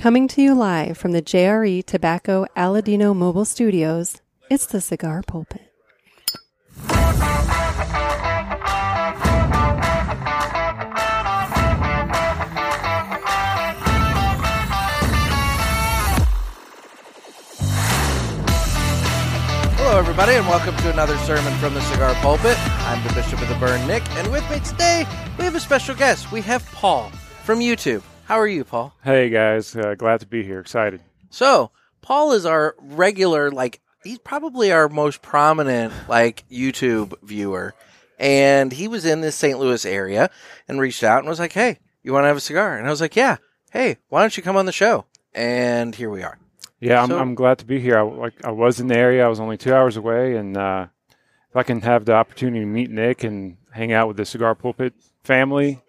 Coming to you live from the JRE Tobacco Aladino Mobile Studios, it's the Cigar Pulpit. Hello, everybody, and welcome to another sermon from the Cigar Pulpit. I'm the Bishop of the Burn, Nick, and with me today we have a special guest. We have Paul from YouTube. How are you, Paul? Hey guys, uh, glad to be here. Excited. So, Paul is our regular, like, he's probably our most prominent, like, YouTube viewer. And he was in this St. Louis area and reached out and was like, hey, you want to have a cigar? And I was like, yeah. Hey, why don't you come on the show? And here we are. Yeah, I'm, So- I'm glad to be here. I, like I was in the area. I was only two hours away, and uh, if I can have the opportunity to meet Nick and hang out with the Cigar Pulpit family,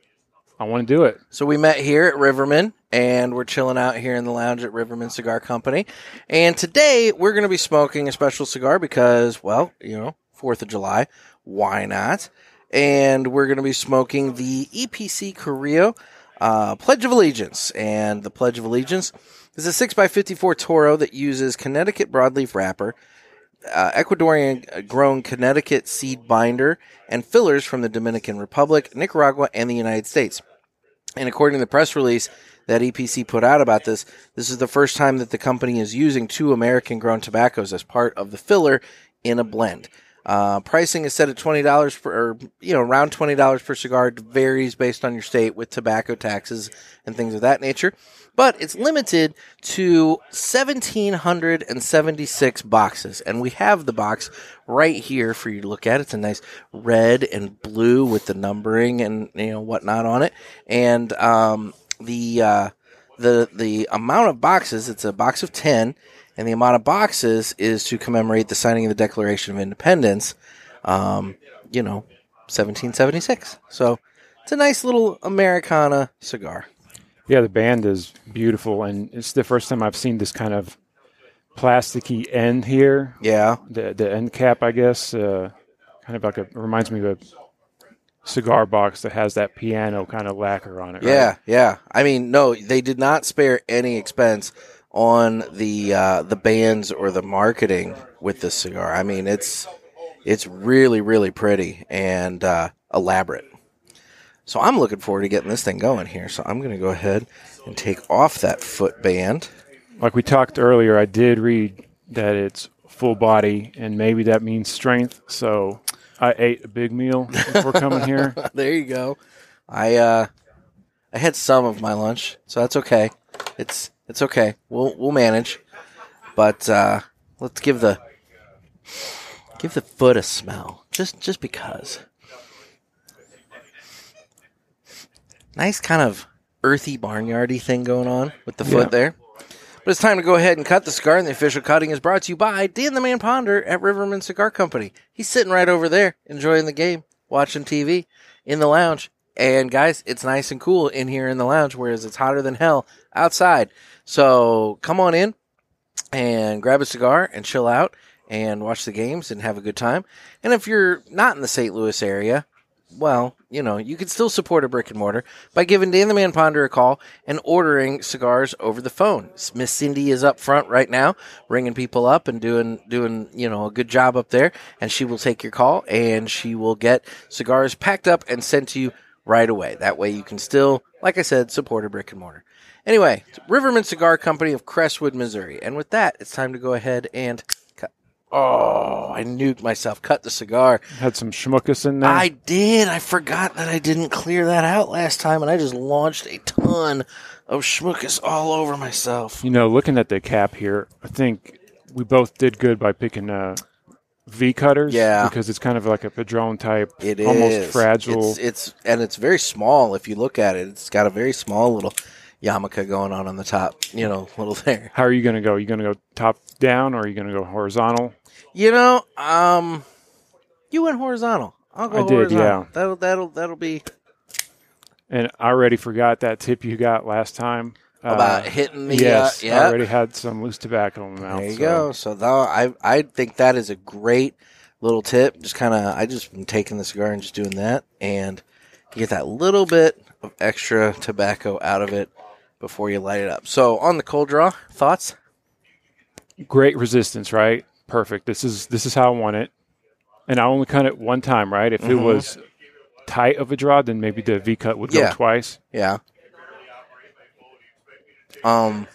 I want to do it. So we met here at Rivermen and we're chilling out here in the lounge at Rivermen Cigar Company. And today we're going to be smoking a special cigar because, well, you know, 4th of July. Why not? And we're going to be smoking the EP Carrillo uh, Pledge of Allegiance. And the Pledge of Allegiance is a 6x54 Toro that uses Connecticut broadleaf wrapper, uh, Ecuadorian grown Connecticut seed binder, and fillers from the Dominican Republic, Nicaragua, and the United States. And according to the press release that EPC put out about this, this is the first time that the company is using two American grown tobaccos as part of the filler in a blend. Uh, pricing is set at twenty dollars per, or, you know, around twenty dollars per cigar. It varies based on your state with tobacco taxes and things of that nature. But it's limited to seventeen hundred and seventy-six boxes, and we have the box right here for you to look at. It's a nice red and blue with the numbering and you know whatnot on it, and um, the uh, the the amount of boxes. It's a box of ten, and the amount of boxes is to commemorate the signing of the Declaration of Independence. Um, you know, 1776. So it's a nice little Americana cigar. Yeah, the band is beautiful, and it's the first time I've seen this kind of plasticky end here. Yeah, The the end cap, I guess, uh, kind of like a reminds me of a cigar box that has that piano kind of lacquer on it. right? yeah, yeah. I mean, no, they did not spare any expense on the uh, the bands or the marketing with this cigar. I mean, it's it's really really pretty and uh, elaborate. So I'm looking forward to getting this thing going here. So I'm going to go ahead and take off that foot band. Like we talked earlier, I did read that it's full body, and maybe that means strength. So I ate a big meal before coming here. there you go. I uh, I had some of my lunch, so that's okay. It's it's okay. We'll we'll manage. But uh, let's give the give the foot a smell, just just because. Nice kind of earthy barnyardy thing going on with the foot Yeah. there. But it's time to go ahead and cut the cigar, and the official cutting is brought to you by Dan the Man Ponder at Rivermen Cigar Company. He's sitting right over there, enjoying the game, watching TV in the lounge. And guys, it's nice and cool in here in the lounge, whereas it's hotter than hell outside. So come on in and grab a cigar and chill out and watch the games and have a good time. And if you're not in the St. Louis area, well, you know, you can still support a brick and mortar by giving Dan the Man Ponder a call and ordering cigars over the phone. Miss Cindy is up front right now, ringing people up and doing doing you know a good job up there, and she will take your call and she will get cigars packed up and sent to you right away. That way, you can still, like I said, support a brick and mortar. Anyway, Rivermen Cigar Company of Crestwood, Missouri, and with that, it's time to go ahead and. Oh, I nuked myself. Cut the cigar. Had some schmuckus in there. I did. I forgot that I didn't clear that out last time, and I just launched a ton of schmuckus all over myself. you know, looking at the cap here, I think we both did good by picking uh, V cutters. Yeah. because it's kind of like a padron type, It is almost fragile. It's, it's and it's very small. If you look at it, it's got a very small little yarmulke going on on the top. You know, little there. How are you going to go? Are you going to go top down, or are you going to go horizontal? You know, um, you went horizontal. I'll go I did, horizontal. yeah. That'll that'll that'll be And I already forgot that tip you got last time about Uh, hitting the. yes, uh, yeah. I already had some loose tobacco in my mouth. There you so- go. So though I I think that is a great little tip. Just kind of I just been taking the cigar and just doing that, and you get that little bit of extra tobacco out of it. before you light it up. So on the cold draw, thoughts? Great resistance, right? Perfect. This is this is how I want it. And I only cut it one time, right? If it Mhm. was tight of a draw, then maybe the V cut would Yeah. go twice. Yeah. Um.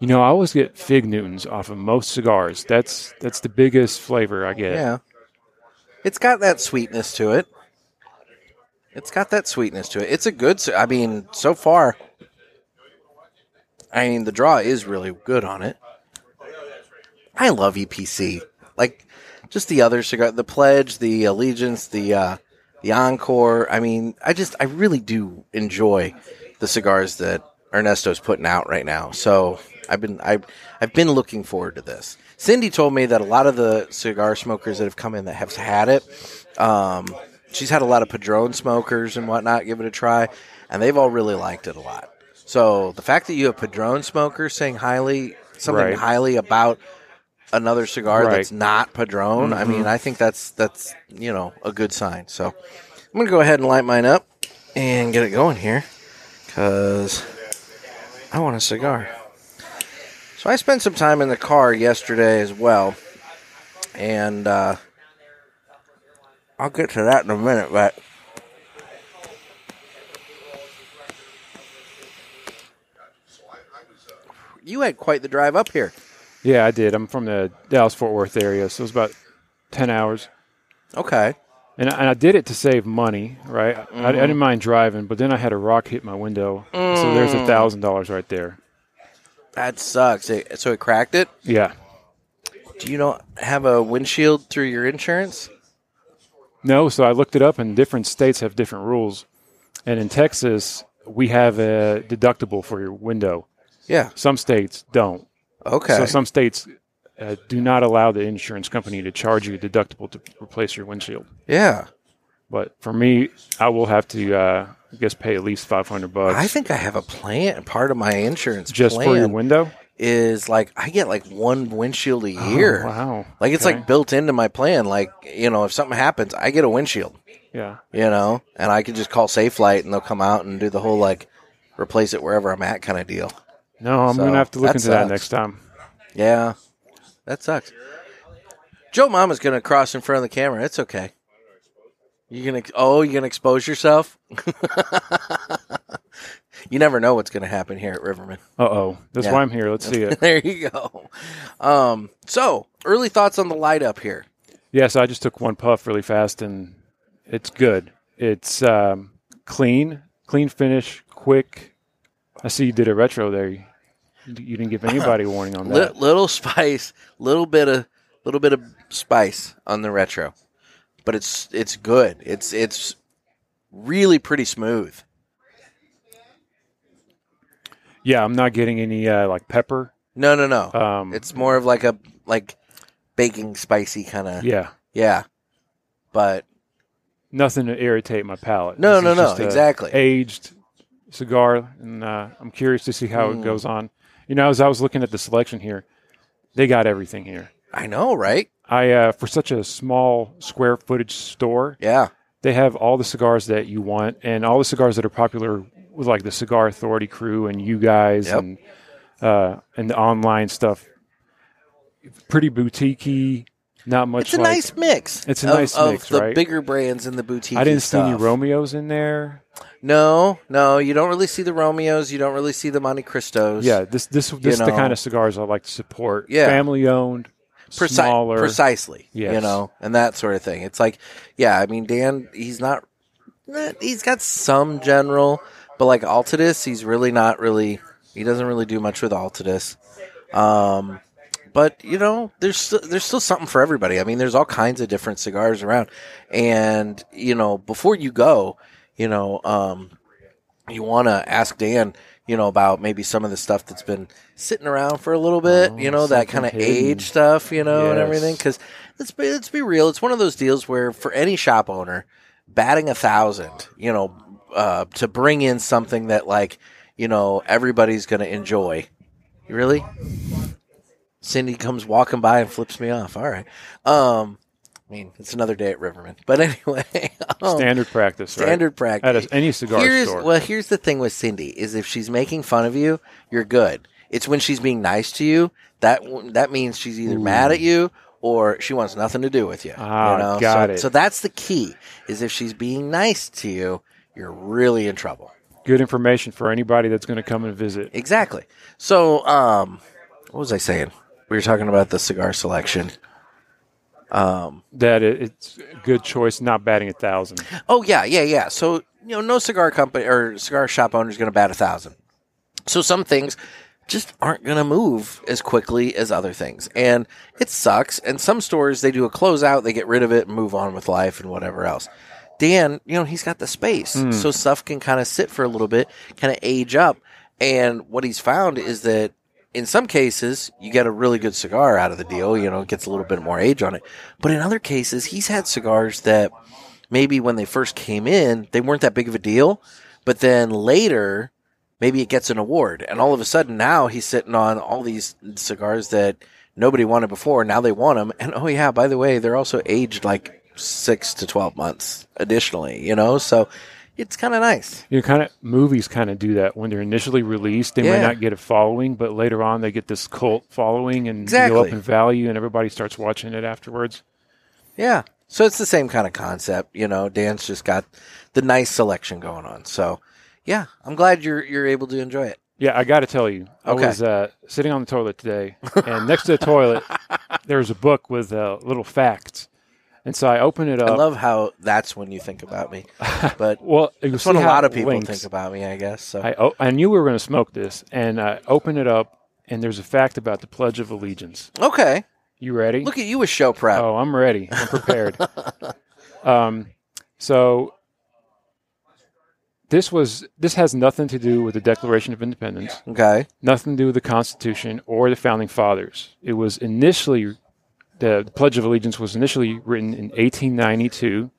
You know, I always get fig Newtons off of most cigars. That's that's the biggest flavor I get. Yeah. It's got that sweetness to it. It's got that sweetness to it. It's a good. I mean, so far. I mean, the draw is really good on it. I love EPC. Like, just the other cigar, the Pledge, the Allegiance, the uh, the Encore. I mean, I just, I really do enjoy the cigars that Ernesto's putting out right now. So I've been, I, I've been looking forward to this. Cindy told me that a lot of the cigar smokers that have come in that have had it, um, she's had a lot of Padron smokers and whatnot give it a try, and they've all really liked it a lot. So the fact that you have Padron smokers saying highly something Right. highly about another cigar Right. that's not Padron, I mean, I think that's that's you know a good sign. So I'm gonna go ahead and light mine up and get it going here because I want a cigar. So I spent some time in the car yesterday as well, and uh, I'll get to that in a minute. But you had quite the drive up here. Yeah, I did. I'm from the Dallas Fort Worth area, so it was about ten hours. Okay. And I, and I did it to save money, right? I, I Mm-hmm. didn't mind driving, but then I had a rock hit my window, so there's Mm. a thousand dollars right there. That sucks. It- So it cracked it. Yeah. Do you not have a windshield through your insurance? No, so I looked it up, and different states have different rules. And in Texas, we have a deductible for your window. Yeah. Some states don't. Okay. So some states uh, do not allow the insurance company to charge you a deductible to replace your windshield. yeah. But for me, I will have to, uh, I guess, pay at least five hundred bucks I think I have a plan. Part of my insurance just plan for your window. is like I get like one windshield a year. Oh, wow. Like it's Okay. like built into my plan. Like you know, if something happens, I get a windshield. yeah. You know, and I can just call Safelite and they'll come out and do the whole like replace it wherever I'm at kind of deal. No, I'm So, gonna have to look that into that next time. Yeah, that sucks. Joe Mama's gonna cross in front of the camera. It's okay. You gonna oh you gonna expose yourself? you never know what's gonna happen here at Rivermen. Uh oh, that's Yeah. why I'm here. Let's see it. there you go. Um, so early thoughts on the light up here. Yeah, so I just took one puff really fast, and it's good. It's um, clean, clean finish, quick. I see you did a retro there. You, didn't give anybody a warning on that. little spice, little bit of little bit of spice on the retro, but it's it's good. It's it's really pretty smooth. Yeah, I'm not getting any uh, like pepper. No, no, no. Um, it's more of like a like baking spicy kind of yeah, yeah. But nothing to irritate my palate. No, This no, no, exactly. Aged cigar, and uh, I'm curious to see how Mm. it goes on. You know, as I was looking at the selection here, they got everything here. I know, right? I uh, for such a small square footage store, Yeah. they have all the cigars that you want and all the cigars that are popular with like the Cigar Authority crew and you guys Yep. and uh, and the online stuff. Pretty boutiquey, not much. It's a like, nice mix. It's a of- nice of mix, the right? bigger brands in the boutique. I didn't see any. Romeos in there. No, no, you don't really see the Romeos. You don't really see the Monte Cristos. Yeah, this this this is the kind of cigars I like to support. Yeah. family owned, Preci- smaller. precisely. You know, and that sort of thing. It's like, yeah, I mean, Dan, he's not. He's got some general, but like Altadis, he's really not really. He doesn't really do much with Altadis. Um, but you know, there's still, there's still something for everybody. I mean, there's all kinds of different cigars around, and you know, before you go, you know, um, you want to ask Dan, you know, about maybe some of the stuff that's been sitting around for a little bit, Oh, you know, that kind of age stuff, you know, and everything. Because let's be let's be real, it's one of those deals where for any shop owner, batting a thousand, you know, uh, to bring in something that like, you know, everybody's going to enjoy. Really? Cindy comes walking by and flips me off. All right. Um, I mean, it's another day at Rivermen. But anyway, um, Standard practice, right? standard practice. At any cigar here's, store. Well, here's the thing with Cindy is if she's making fun of you, you're good. It's when she's being nice to you that that means she's either mad at you or she wants nothing to do with you. Ah, you know? got so, it. So that's the key. Is if she's being nice to you, you're really in trouble. Good information for anybody that's going to come and visit. Exactly. So, um, what was I saying? We were talking about the cigar selection. Um, That it, it's a good choice, not batting a thousand. Oh yeah, yeah, yeah. So you know, no cigar company or cigar shop owner is going to bat a thousand. So some things just aren't going to move as quickly as other things, and it sucks. And some stores they do a closeout, they get rid of it and move on with life and whatever else. Dan, you know, he's got the space, so stuff can kind of sit for a little bit, kind of age up. And what he's found is that in some cases, you get a really good cigar out of the deal. You know, it gets a little bit more age on it. But in other cases, he's had cigars that maybe when they first came in, they weren't that big of a deal. But then later, maybe it gets an award. And all of a sudden now he's sitting on all these cigars that nobody wanted before. Now they want them. And oh, yeah, by the way, they're also aged like six to 12 months additionally, you know? So it's kind of nice. You know, kind of movies kind of do that when they're initially released. They Yeah. might not get a following, but later on they get this cult following and go up in value, and everybody starts watching it afterwards. Yeah. So it's the same kind of concept, you know. Dan's just got the nice selection going on. So yeah, I'm glad you're you're able to enjoy it. Yeah, I got to tell you, I Okay. was uh, sitting on the toilet today, and next to the toilet there was a book with uh, little facts, and so I open it up. I love how that's when you think about me. But well, that's when a lot of people links. think about me, I guess. So I oh, I knew we were going to smoke this, and I open it up, and there's a fact about the Pledge of Allegiance. okay, You ready? look at you with show prep. Oh, I'm ready. I'm prepared. um, so this was this has nothing to do with the Declaration of Independence, Okay, nothing to do with the Constitution or the founding fathers. It was initially the, Pledge of Allegiance was initially written in 1892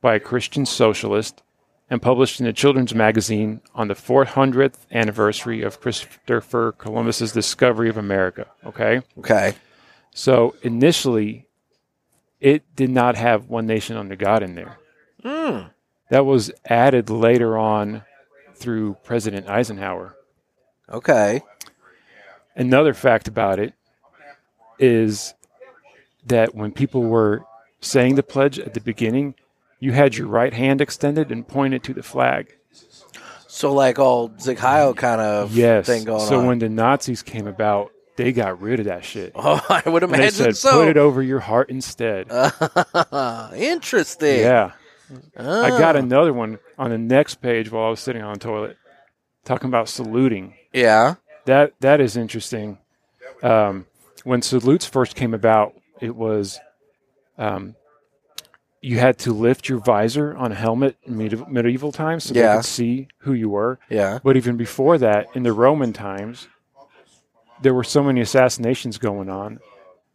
by a Christian socialist and published in a children's magazine on the 400th anniversary of Christopher Columbus's discovery of America. Okay. okay, So initially, it did not have one nation under God in there. Hmm. That was added later on through President Eisenhower. okay. Another fact about it is that when people were saying the pledge at the beginning, you had your right hand extended and pointed to the flag. So like all Sieg Heil kind of Yes. thing going so on. So, when the Nazis came about, they got rid of that shit. oh, I would imagine And they said, so. put it over your heart instead. Interesting. Yeah. Ah. I got another one on the next page while I was sitting on the toilet, talking about saluting. Yeah. That that is interesting. Um, when salutes first came about, it was um, you had to lift your visor on a helmet in medieval, medieval times so Yeah. they could see who you were. Yeah. But even before that, in the Roman times, there were so many assassinations going on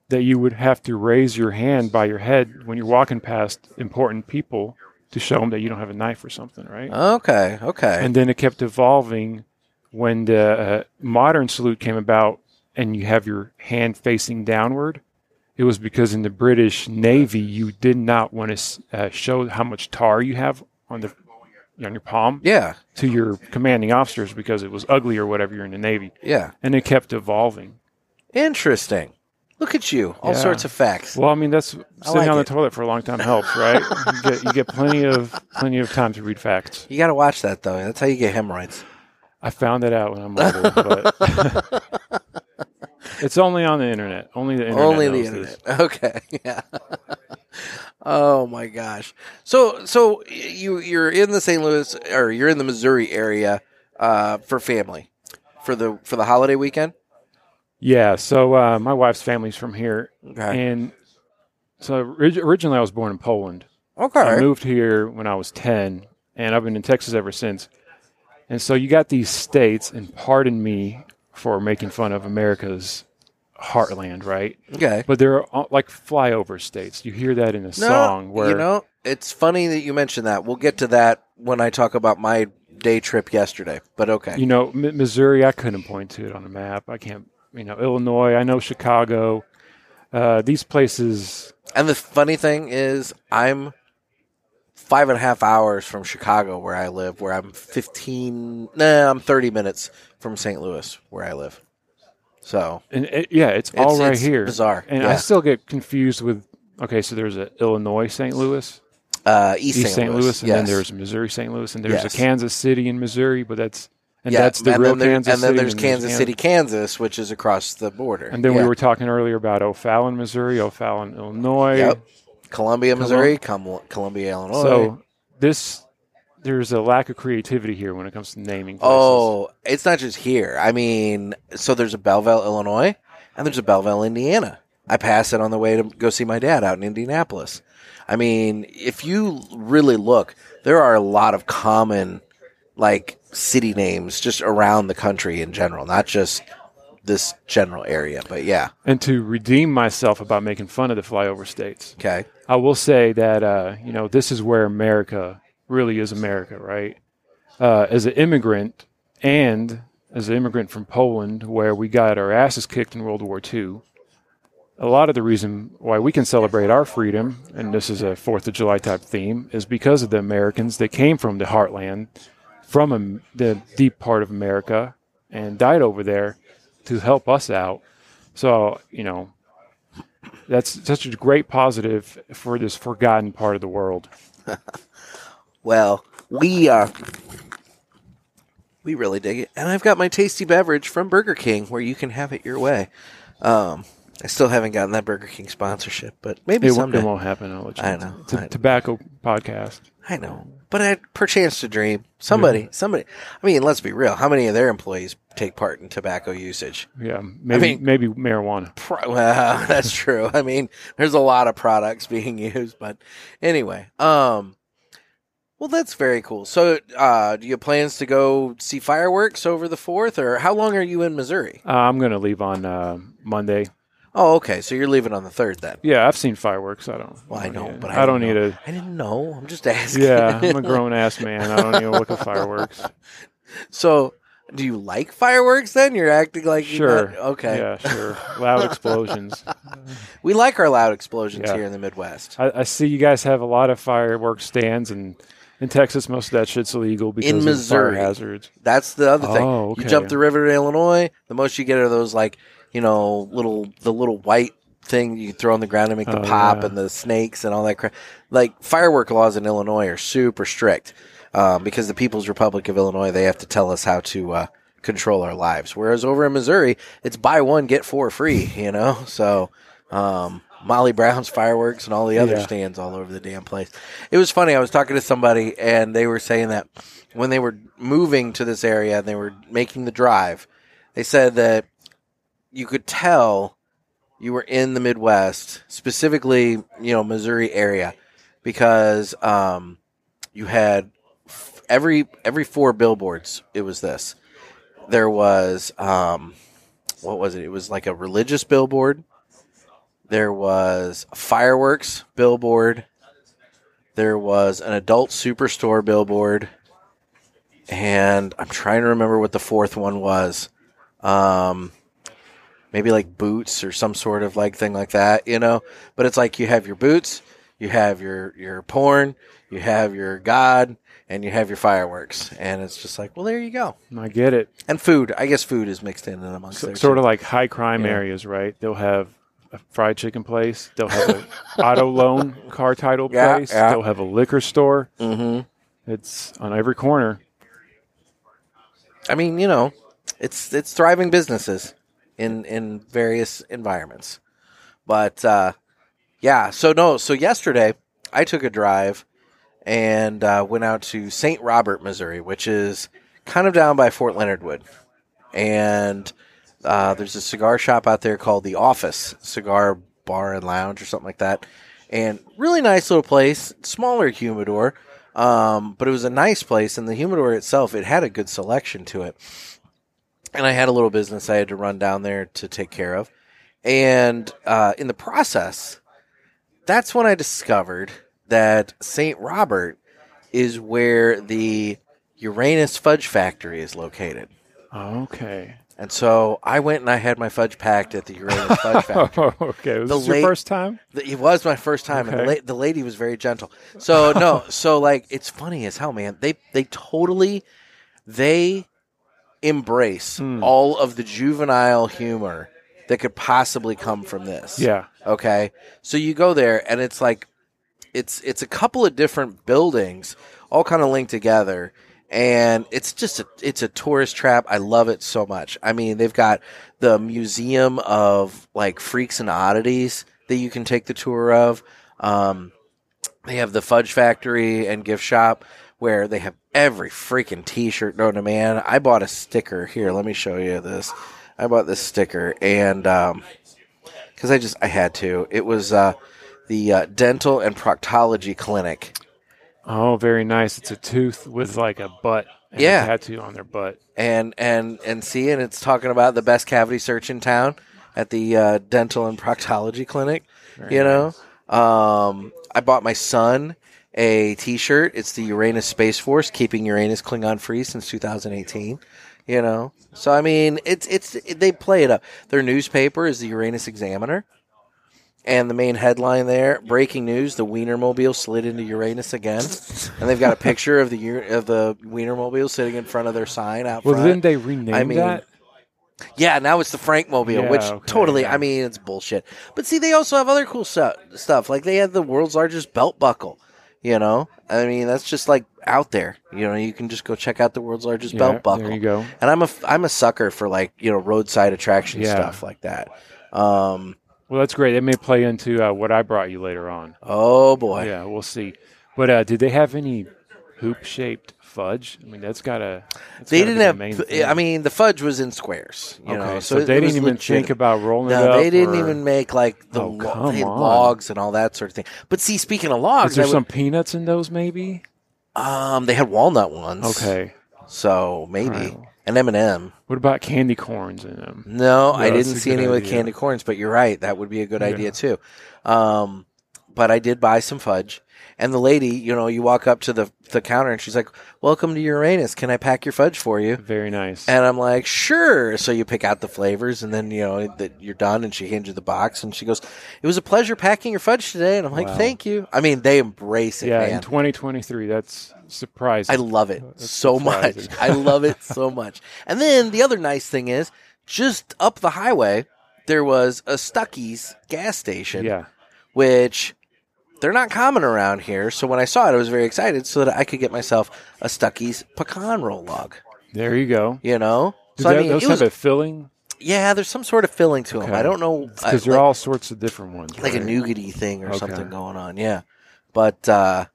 that you would have to raise your hand by your head when you're walking past important people to show them that you don't have a knife or something, right? Okay. Okay. And then it kept evolving when the uh, modern salute came about and you have your hand facing downward. It was because in the British Navy, you did not want to uh, show how much tar you have on the on your palm yeah. to your commanding officers because it was ugly or whatever you're in the Navy. Yeah. And it kept evolving. Interesting. Look at you. All Yeah. sorts of facts. Well, I mean, that's sitting like on it. the toilet for a long time helps, right? you, get, you get plenty of plenty of time to read facts. You got to watch that though. That's how you get hemorrhoids. I found that out when I'm older, but it's only on the internet. Only the internet. Only the internet. this. Okay. Yeah. oh my gosh. So so you you're in the St. Louis or you're in the Missouri area uh, for family for the for the holiday weekend. Yeah. So uh, my wife's family's from here, Okay. and so orig- originally I was born in Poland. Okay. I moved here when I was 10, and I've been in Texas ever since. And so you got these states, and pardon me for making fun of America's heartland, right? Okay. But they're like flyover states. You hear that in a song where you know it's funny that you mentioned that. We'll get to that when I talk about my day trip yesterday. But okay. you know M- Missouri. I couldn't point to it on a map. I can't. You know Illinois. I know Chicago. Uh, these places And the funny thing is, I'm five and a half hours from Chicago, where I live, where I'm 15, nah, I'm 30 minutes from St. Louis, where I live. So, And it, yeah, it's, all It's- right it's here. bizarre, And yeah. I still get confused with. Okay, so there's a Illinois St. Louis, uh, East, East St. Louis, and yes. then there's Missouri St. Louis, and there's Yes. a Kansas City in Missouri, but that's and yeah, that's the and real there- Kansas And then City. there's Kansas City, Kansas, which is across the border. And then Yeah. we were talking earlier about O'Fallon, Missouri, O'Fallon, Illinois. Yep. Columbia, Missouri, Columbia, Illinois. So this there's a lack of creativity here when it comes to naming places. Oh, it's not just here. I mean, so there's a Belleville, Illinois, and there's a Belleville, Indiana. I pass it on the way to go see my dad out in Indianapolis. I mean, if you really look, there are a lot of common, like, city names just around the country in general, not just this general area. But yeah, And to redeem myself about making fun of the flyover states, okay. I will say that uh, you know this is where America really is America, right? Uh, as an immigrant and as an immigrant from Poland, where we got our asses kicked in World War II, a lot of the reason why we can celebrate our freedom, and this is a Fourth of July type theme, is because of the Americans that came from the heartland, from the deep part of America, and died over there to help us out. So you know, that's such a great positive for this forgotten part of the world. Well, we uh we really dig it. And I've got my tasty beverage from Burger King where you can have it your way. Um I still haven't gotten that Burger King sponsorship, but maybe It, won't- someday. won't happen. I'll let you I know, It's a I know. tobacco podcast. I know. But I perchance to dream. Somebody, somebody. I mean, let's be real. How many of their employees take part in tobacco usage? Yeah, maybe mean- maybe marijuana. Pro- well, that's true. I mean, there's a lot of products being used, but anyway. Um well, that's very cool. So, uh, do you have plans to go see fireworks over the 4th or how long are you in Missouri? Uh, I'm going to leave on uh, Monday. Oh, okay. So you're leaving on the 3rd then. Yeah, I've seen fireworks. I don't. Well, I know, but I, I, don't didn't need know. a. I didn't know. I'm just asking. Yeah, I'm a grown ass man. I don't need to look at fireworks. so, do you like fireworks then? You're acting like Sure. not- okay. Yeah, sure. Loud explosions. We like our loud explosions Yeah. here in the Midwest. I, I see you guys have a lot of fireworks stands, and in Texas, most of that shit's illegal because of Missouri. fire hazards. That's the other thing. Oh, okay. You jump the river to Illinois, the most you get are those like, you know, little the little white thing you throw on the ground and make the Oh, pop yeah. and the snakes and all that crap. Like firework laws in Illinois are super strict. Um, because the People's Republic of Illinois, they have to tell us how to uh, control our lives. Whereas over in Missouri, it's buy one get four free. You know, so um, Molly Brown's fireworks and all the other Yeah. stands all over the damn place. It was funny. I was talking to somebody and they were saying that when they were moving to this area and they were making the drive, they said that you could tell you were in the Midwest, specifically, you know, Missouri area, because um, you had f- every every four billboards. It was this. There was um, what was it? It was like a religious billboard. There was fireworks billboard. There was an adult superstore billboard. And I'm trying to remember what the fourth one was. Um, maybe like boots or some sort of like thing like that, you know? But it's like you have your boots, you have your, your porn, you have your God, and you have your fireworks. And it's just like, well, there you go. I get it. And food. I guess food is mixed in and amongst So, there. sort too. of like high crime Yeah. areas, right? They'll have a fried chicken place. They'll have an auto loan car title Yeah, place. yeah. They'll have a liquor store. Mhm. It's on every corner. I mean, you know, it's it's thriving businesses in in various environments. But uh, yeah, so no, so yesterday I took a drive and uh, went out to St. Robert, Missouri, which is kind of down by Fort Leonard Wood, and uh, there's a cigar shop out there called the Office Cigar Bar and Lounge or something like that, and really nice little place, smaller humidor. Um, but it was a nice place, and the humidor itself, it had a good selection to it. And I had a little business I had to run down there to take care of. And uh, in the process, that's when I discovered that St. Robert is where the Uranus Fudge Factory is located. Okay. And so I went and I had my fudge packed at the Uranus Fudge Factory. Okay. Was The this your first time? The- It was my first time, and the, la- the lady was very gentle. So no, so like it's funny as hell, man. They they totally they embrace Hmm. all of the juvenile humor that could possibly come from this. Yeah. Okay. So you go there, and it's like it's it's a couple of different buildings all kind of linked together. And it's just a, it's a tourist trap. I love it so much. I mean, they've got the museum of like freaks and oddities that you can take the tour of. Um, they have the fudge factory and gift shop where they have every freaking t-shirt known to man. I bought a sticker here. Let me show you this. I bought this sticker and, um, cause I just, I had to, it was, uh, the uh, dental and proctology clinic. Oh, very nice. It's a tooth with like a butt. And Yeah. A tattoo on their butt. and and and see and it's talking about the best cavity search in town at the uh, dental and proctology clinic you know um, i bought my son a t-shirt it's the uranus space force keeping uranus klingon free since 2018 you know so i mean it's it's they play it up their newspaper is the uranus examiner and the main headline there: "Breaking news: The Wienermobile slid into Uranus again." And they've got a picture of the of the Wienermobile sitting in front of their sign out Well, front. didn't they rename I mean, that? Yeah, now it's the Frankmobile, Yeah, which okay, totally, yeah. I mean, it's bullshit. But see, they also have other cool stu- stuff. Like they have the world's largest belt buckle. You know, I mean, that's just like out there. You know, you can just go check out the world's largest Yeah, belt buckle. There you go. And I'm a I'm a sucker for like you know roadside attraction stuff like that. Um, Well, that's great. It may play into uh, what I brought you later on. oh boy, Yeah, we'll see. But uh, did they have any hoop shaped fudge? I mean, that's got to. they didn't have. I mean, the fudge was in squares. You okay, know, so, it- they didn't even legit. think about rolling it No, they didn't or- even make like the Oh, lo- come they had on. logs and all that sort of thing. But see, speaking of logs, Is there would- some peanuts in those? Maybe. um, they had walnut ones. Okay. so maybe Alright. An M and m What about candy corns in them? No, I Yeah, that's didn't see any with candy corns, but you're right. That would be a good Yeah. idea too. Um, but I did buy some fudge. And the lady, you know, you walk up to the the counter and she's like, "Welcome to Uranus. Can I pack your fudge for you?" Very nice. And I'm like, "Sure." So you pick out the flavors, and then you know that you're done. And she hands you the box, and she goes, "It was a pleasure packing your fudge today." And I'm like, Wow. "Thank you." I mean, they embrace it, yeah, man. in 2023, that's surprising. I love it That's so much. I love it so much. And then the other nice thing is, just up the highway, there was a Stuckey's gas station, yeah. which they're not common around here. So when I saw it, I was very excited so that I could get myself a Stuckey's pecan roll log. There you go. You know, Do so I mean, those it was, have a filling? yeah, there's some sort of filling to them. Okay. I don't know Because they're like, all sorts of different ones. like a right? nougaty thing or Okay. something going on. Yeah, but uh,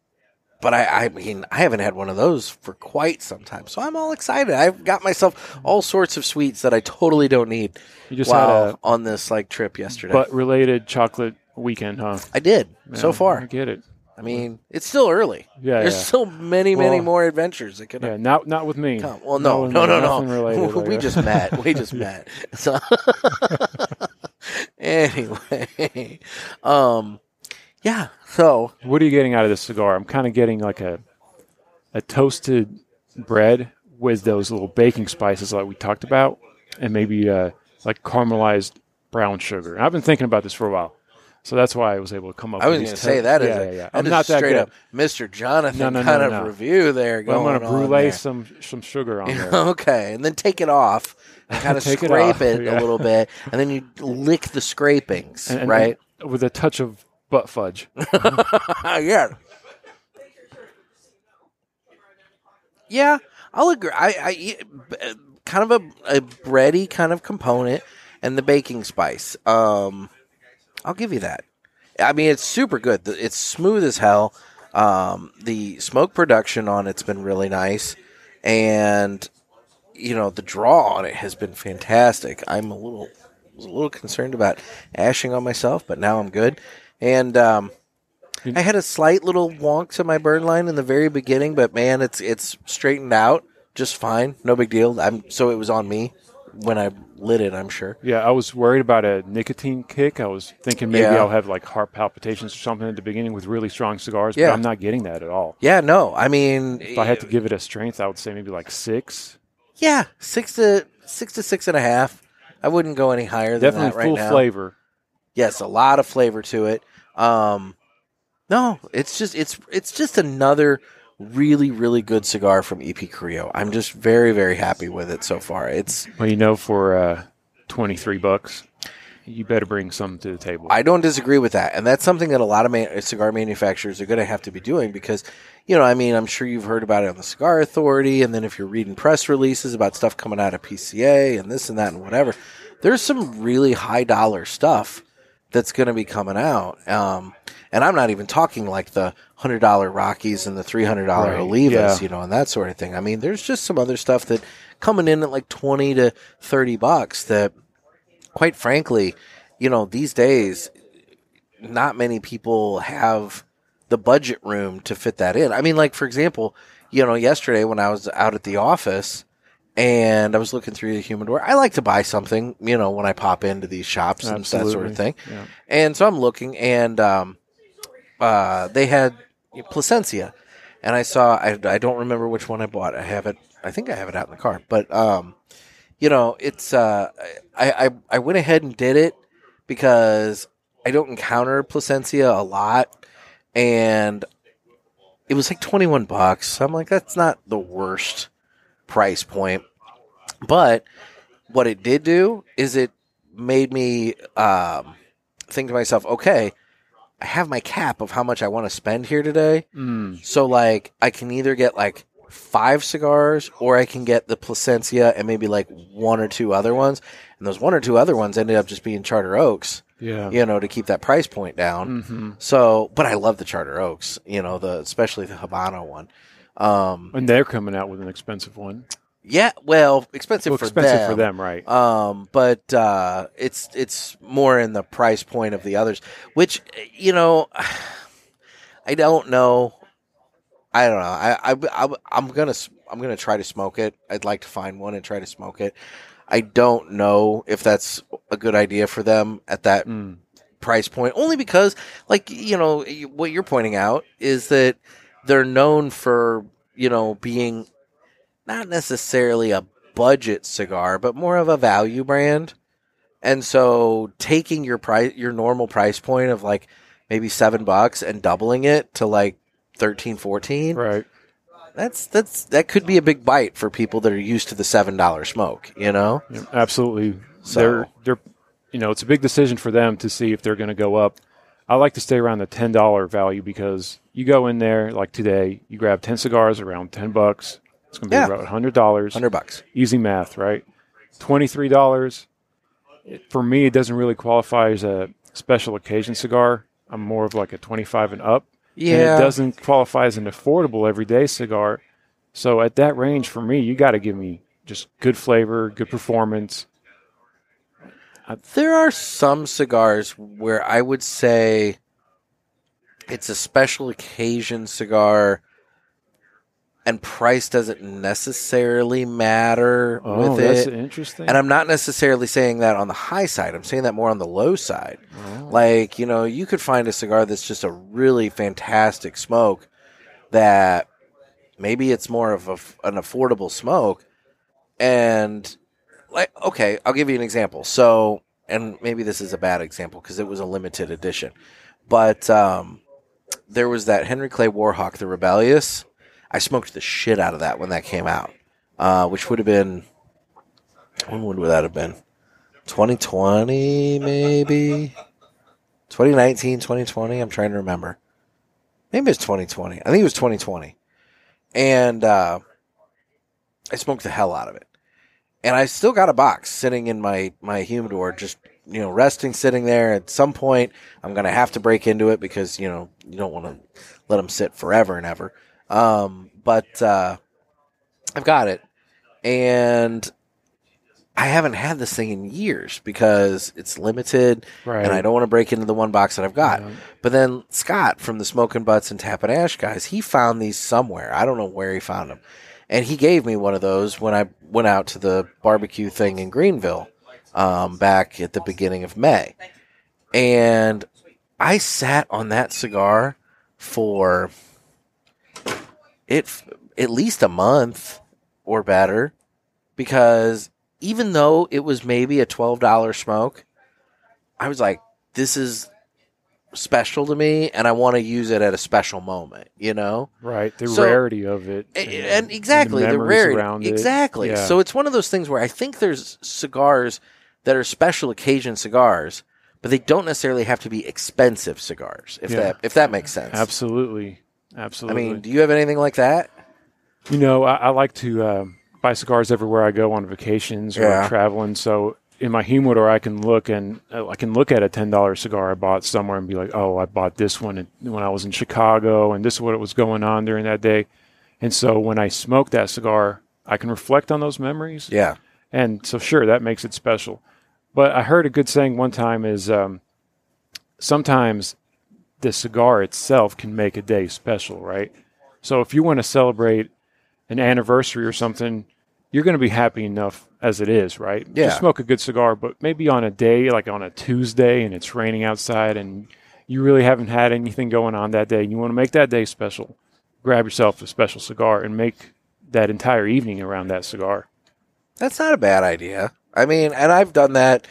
but I, I mean, I haven't had one of those for quite some time, so I'm all excited. I've got myself all sorts of sweets that I totally don't need. You just had a on this like trip yesterday. butt related chocolate weekend, huh? I did so Yeah, I far. get it. I mean, it's still early. Yeah, There's yeah. still many, many Well, more adventures that could Yeah, not not with me. come. Well, no, No, no, no, no. related we just met. We just met. So anyway, um, yeah. So What are you getting out of this cigar? I'm kind of getting like a a toasted bread with those little baking spices like we talked about, and maybe uh, like caramelized brown sugar. I've been thinking about this for a while, so that's why I was able to come up. With this. I was going to say that that is yeah, a, yeah, yeah. I'm not that straight good. up Mr. Jonathan No, no, no, kind of review there But I'm going on brulee there. some some sugar on there. okay, and then take it off and kind of Take it scrape off, it, yeah. a little bit, and then you lick the scrapings, And- and- right? with a touch of butt fudge. yeah. Yeah, I'll agree. I, I yeah, kind of a, a bready kind of component, and the baking spice. Um, I'll give you that. I mean, it's super good. It's smooth as hell. Um, the smoke production on it's been really nice, and you know the draw on it has been fantastic. I'm a little was a little concerned about ashing on myself, but now I'm good. And um, I had a slight little wonk to my burn line in the very beginning, but man, it's it's straightened out just fine. No big deal. I'm so it was on me when I lit it. I'm sure. Yeah, I was worried about a nicotine kick. I was thinking maybe Yeah. I'll have like heart palpitations or something at the beginning with really strong cigars, Yeah. but I'm not getting that at all. Yeah, no. I mean, If I had to give it a strength, I would say maybe like six. yeah, six to six to six and a half. I wouldn't go any higher than Definitely that right full now. flavor. Yes, a lot of flavor to it. Um, no, it's just it's it's just another really really good cigar from EP Carrillo. I'm just very very happy with it so far. It's Well, you know, for uh, twenty three bucks, you better bring some to the table. I don't disagree with that, and that's something that a lot of man- cigar manufacturers are going to have to be doing because, you know, I mean, I'm sure you've heard about it on the Cigar Authority, and then if you're reading press releases about stuff coming out of PCA and this and that and whatever, there's some really high dollar stuff that's going to be coming out. Um, and I'm not even talking like the hundred dollar Rockies and the three hundred dollar Right, Olivas, yeah. you know, and that sort of thing. I mean, there's just some other stuff that coming in at like twenty to thirty bucks that quite frankly, you know, these days, not many people have the budget room to fit that in. I mean, like, for example, you know, yesterday when I was out at the office and I was looking through the humidor, I like to buy something, you know, when I pop into these shops and that sort of thing. Yeah. And so I'm looking and, um, uh, they had Plasencia and I saw, I, I don't remember which one I bought. I have it, I think I have it out in the car, but, um, you know, it's uh, I, I I went ahead and did it because I don't encounter Plasencia a lot, and it was like twenty one bucks. So I'm like, that's not the worst price point, but what it did do is it made me um, think to myself, okay, I have my cap of how much I want to spend here today. Mm, So like I can either get like five cigars or I can get the Plasencia and maybe like one or two other ones. And those one or two other ones ended up just being Charter Oaks, yeah. you know, to keep that price point down. hmm So, but I love the Charter Oaks, you know, the especially the Habano one. Um, And they're coming out with an expensive one. Yeah, well, expensive Well, for expensive them. for them, right? Um, but uh, it's it's more in the price point of the others, which you know, I don't know. I don't know. I, I, I I'm gonna I'm gonna try to smoke it. I'd like to find one and try to smoke it. I don't know if that's a good idea for them at that Mm. price point only because like you know what you're pointing out is that they're known for you know being not necessarily a budget cigar but more of a value brand and so taking your price your normal price point of like maybe 7 bucks and doubling it to like 13 14 Right. that's that's that could be a big bite for people that are used to the $7 smoke you know Yeah, absolutely. So- They're they're you know, it's a big decision for them to see if they're going to go up. I like to stay around the ten dollar value because you go in there like today, you grab ten cigars around ten bucks. It's going to be Yeah. about hundred dollars. 100 bucks Easy math, right? Twenty three dollars. For me, it doesn't really qualify as a special occasion cigar. I'm more of like a twenty five and up. And yeah it doesn't qualify as an affordable everyday cigar. So at that range, for me, you got to give me just good flavor, good performance. There are some cigars where I would say it's a special occasion cigar and price doesn't necessarily matter Oh, with that's it. interesting. And I'm not necessarily saying that on the high side. I'm saying that more on the low side. Oh. Like, you know, you could find a cigar that's just a really fantastic smoke that maybe it's more of a, an affordable smoke. And, like, okay, I'll give you an example. So, and maybe this is a bad example because it was a limited edition, but um, there was that Henry Clay Warhawk, the Rebellious. I smoked the shit out of that when that came out, uh, which would have been, when would that have been? 2020, maybe? 2019, 2020? I'm trying to remember. Maybe it's 2020. I think it was 2020. And uh, I smoked the hell out of it. And I still got a box sitting in my, my humidor, just, you know, resting, sitting there. At some point, I'm going to have to break into it because, you know, you don't want to let them sit forever and ever. Um, but uh, I've got it. And I haven't had this thing in years because it's limited right. and I don't want to break into the one box that I've got. Yeah. But then Scott from the Smoking Butts and Tap and Ash guys, he found these somewhere. I don't know where he found them. And he gave me one of those when I went out to the barbecue thing in Greenville um, back at the beginning of May. And I sat on that cigar for it at least a month or better because even though it was maybe a $12 smoke, I was like, this is special to me and I want to use it at a special moment, you know? Right. The So- rarity of it. And, and exactly the, memories rarity. Exactly. Yeah. So it's one of those things where I think there's cigars that are special occasion cigars, but they don't necessarily have to be expensive cigars. If Yeah. that if that makes sense. Absolutely. I mean, do you have anything like that? You know, I, I like to um buy cigars everywhere I go on vacations or Yeah. traveling. So in my humidor, I can look and uh, I can look at a ten dollar cigar I bought somewhere and be like, "Oh, I bought this one when I was in Chicago, and this is what was going on during that day." And so when I smoke that cigar, I can reflect on those memories. Yeah. And so, sure, that makes it special. But I heard a good saying one time is um, sometimes the cigar itself can make a day special, right? So if you want to celebrate an anniversary or something, you're going to be happy enough as it is, right? Yeah. Just smoke a good cigar, but maybe on a day like on a Tuesday and it's raining outside and you really haven't had anything going on that day, and you want to make that day special. Grab yourself a special cigar and make that entire evening around that cigar. That's not a bad idea. I mean, and I've done that.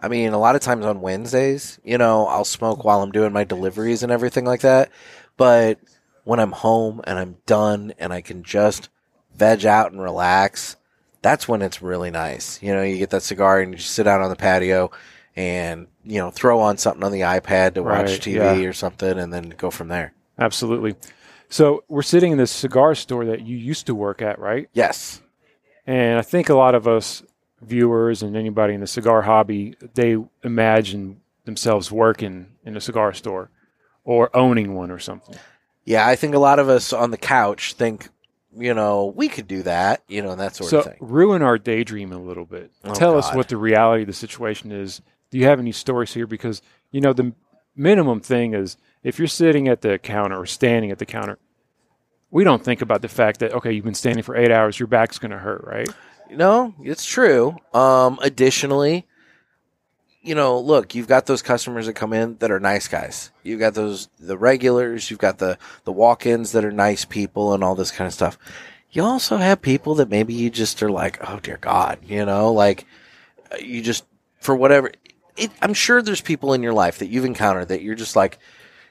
I mean, a lot of times on Wednesdays, you know, I'll smoke while I'm doing my deliveries and everything like that. But when I'm home and I'm done and I can just veg out and relax, that's when it's really nice. You know, you get that cigar and you just sit out on the patio and, you know, throw on something on the iPad to watch Right, TV yeah. or something and then go from there. Absolutely. So we're sitting in this cigar store that you used to work at, right? Yes. And I think a lot of us viewers and anybody in the cigar hobby, they imagine themselves working in a cigar store or owning one or something. Yeah, I think a lot of us on the couch think, you know, we could do that, you know, that sort so of thing. ruin our daydream a little bit. Oh, Tell us what the reality of the situation is. Do you have any stories here? Because you know the minimum thing is if you're sitting at the counter or standing at the counter, we don't think about the fact that okay, you've been standing for eight hours, your back's going to hurt, right? No, it's true. Um, additionally, you know, look, you've got those customers that come in that are nice guys. You've got those the regulars. You've got the the walk-ins that are nice people and all this kind of stuff. You also have people that maybe you just are like, oh dear God, you know, like you just for whatever. It, I'm sure there's people in your life that you've encountered that you're just like,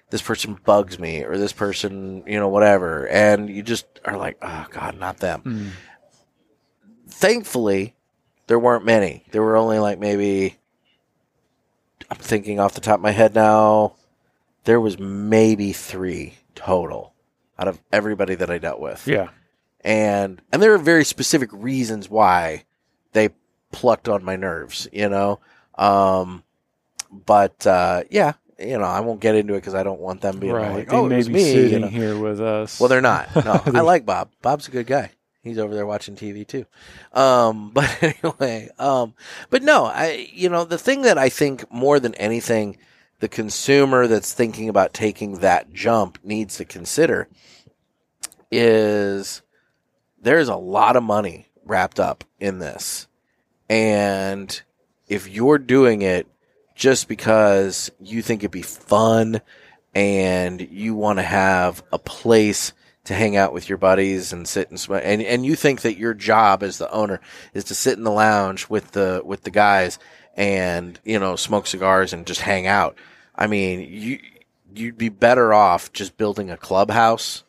this person bugs me or this person, you know, whatever, and you just are like, oh God, not them thankfully, there weren't many. There were only like maybe I'm thinking off the top of my head now. There was maybe three total out of everybody that I dealt with, Yeah. and and there are very specific reasons why they plucked on my nerves, you know. Um, but uh, yeah, you know, I won't get into it because I don't want them being right. like, they oh, it may be me. sitting you know? here with us. Well, they're not. No, I like Bob. Bob's a good guy. He's over there watching TV too. Um, but anyway, um, but no, I, you know, the thing that I think more than anything, the consumer that's thinking about taking that jump needs to consider is there's a lot of money wrapped up in this. And if you're doing it just because you think it'd be fun and you want to have a place to hang out with your buddies and sit and smoke and, and you think that your job as the owner is to sit in the lounge with the with the guys and you know smoke cigars and just hang out i mean you you'd be better off just building a clubhouse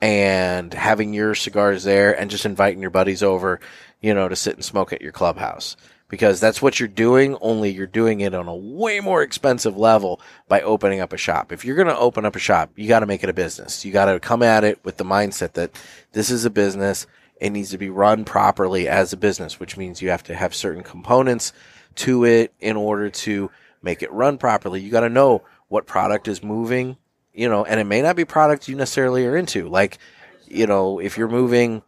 and having your cigars there and just inviting your buddies over, you know, to sit and smoke at your clubhouse. Because that's what you're doing, only you're doing it on a way more expensive level by opening up a shop. If you're going to open up a shop, you got to make it a business. You got to come at it with the mindset that this is a business. It needs to be run properly as a business, which means you have to have certain components to it in order to make it run properly. You got to know what product is moving, you know, and it may not be product you necessarily are into. Like, you know, if you're moving,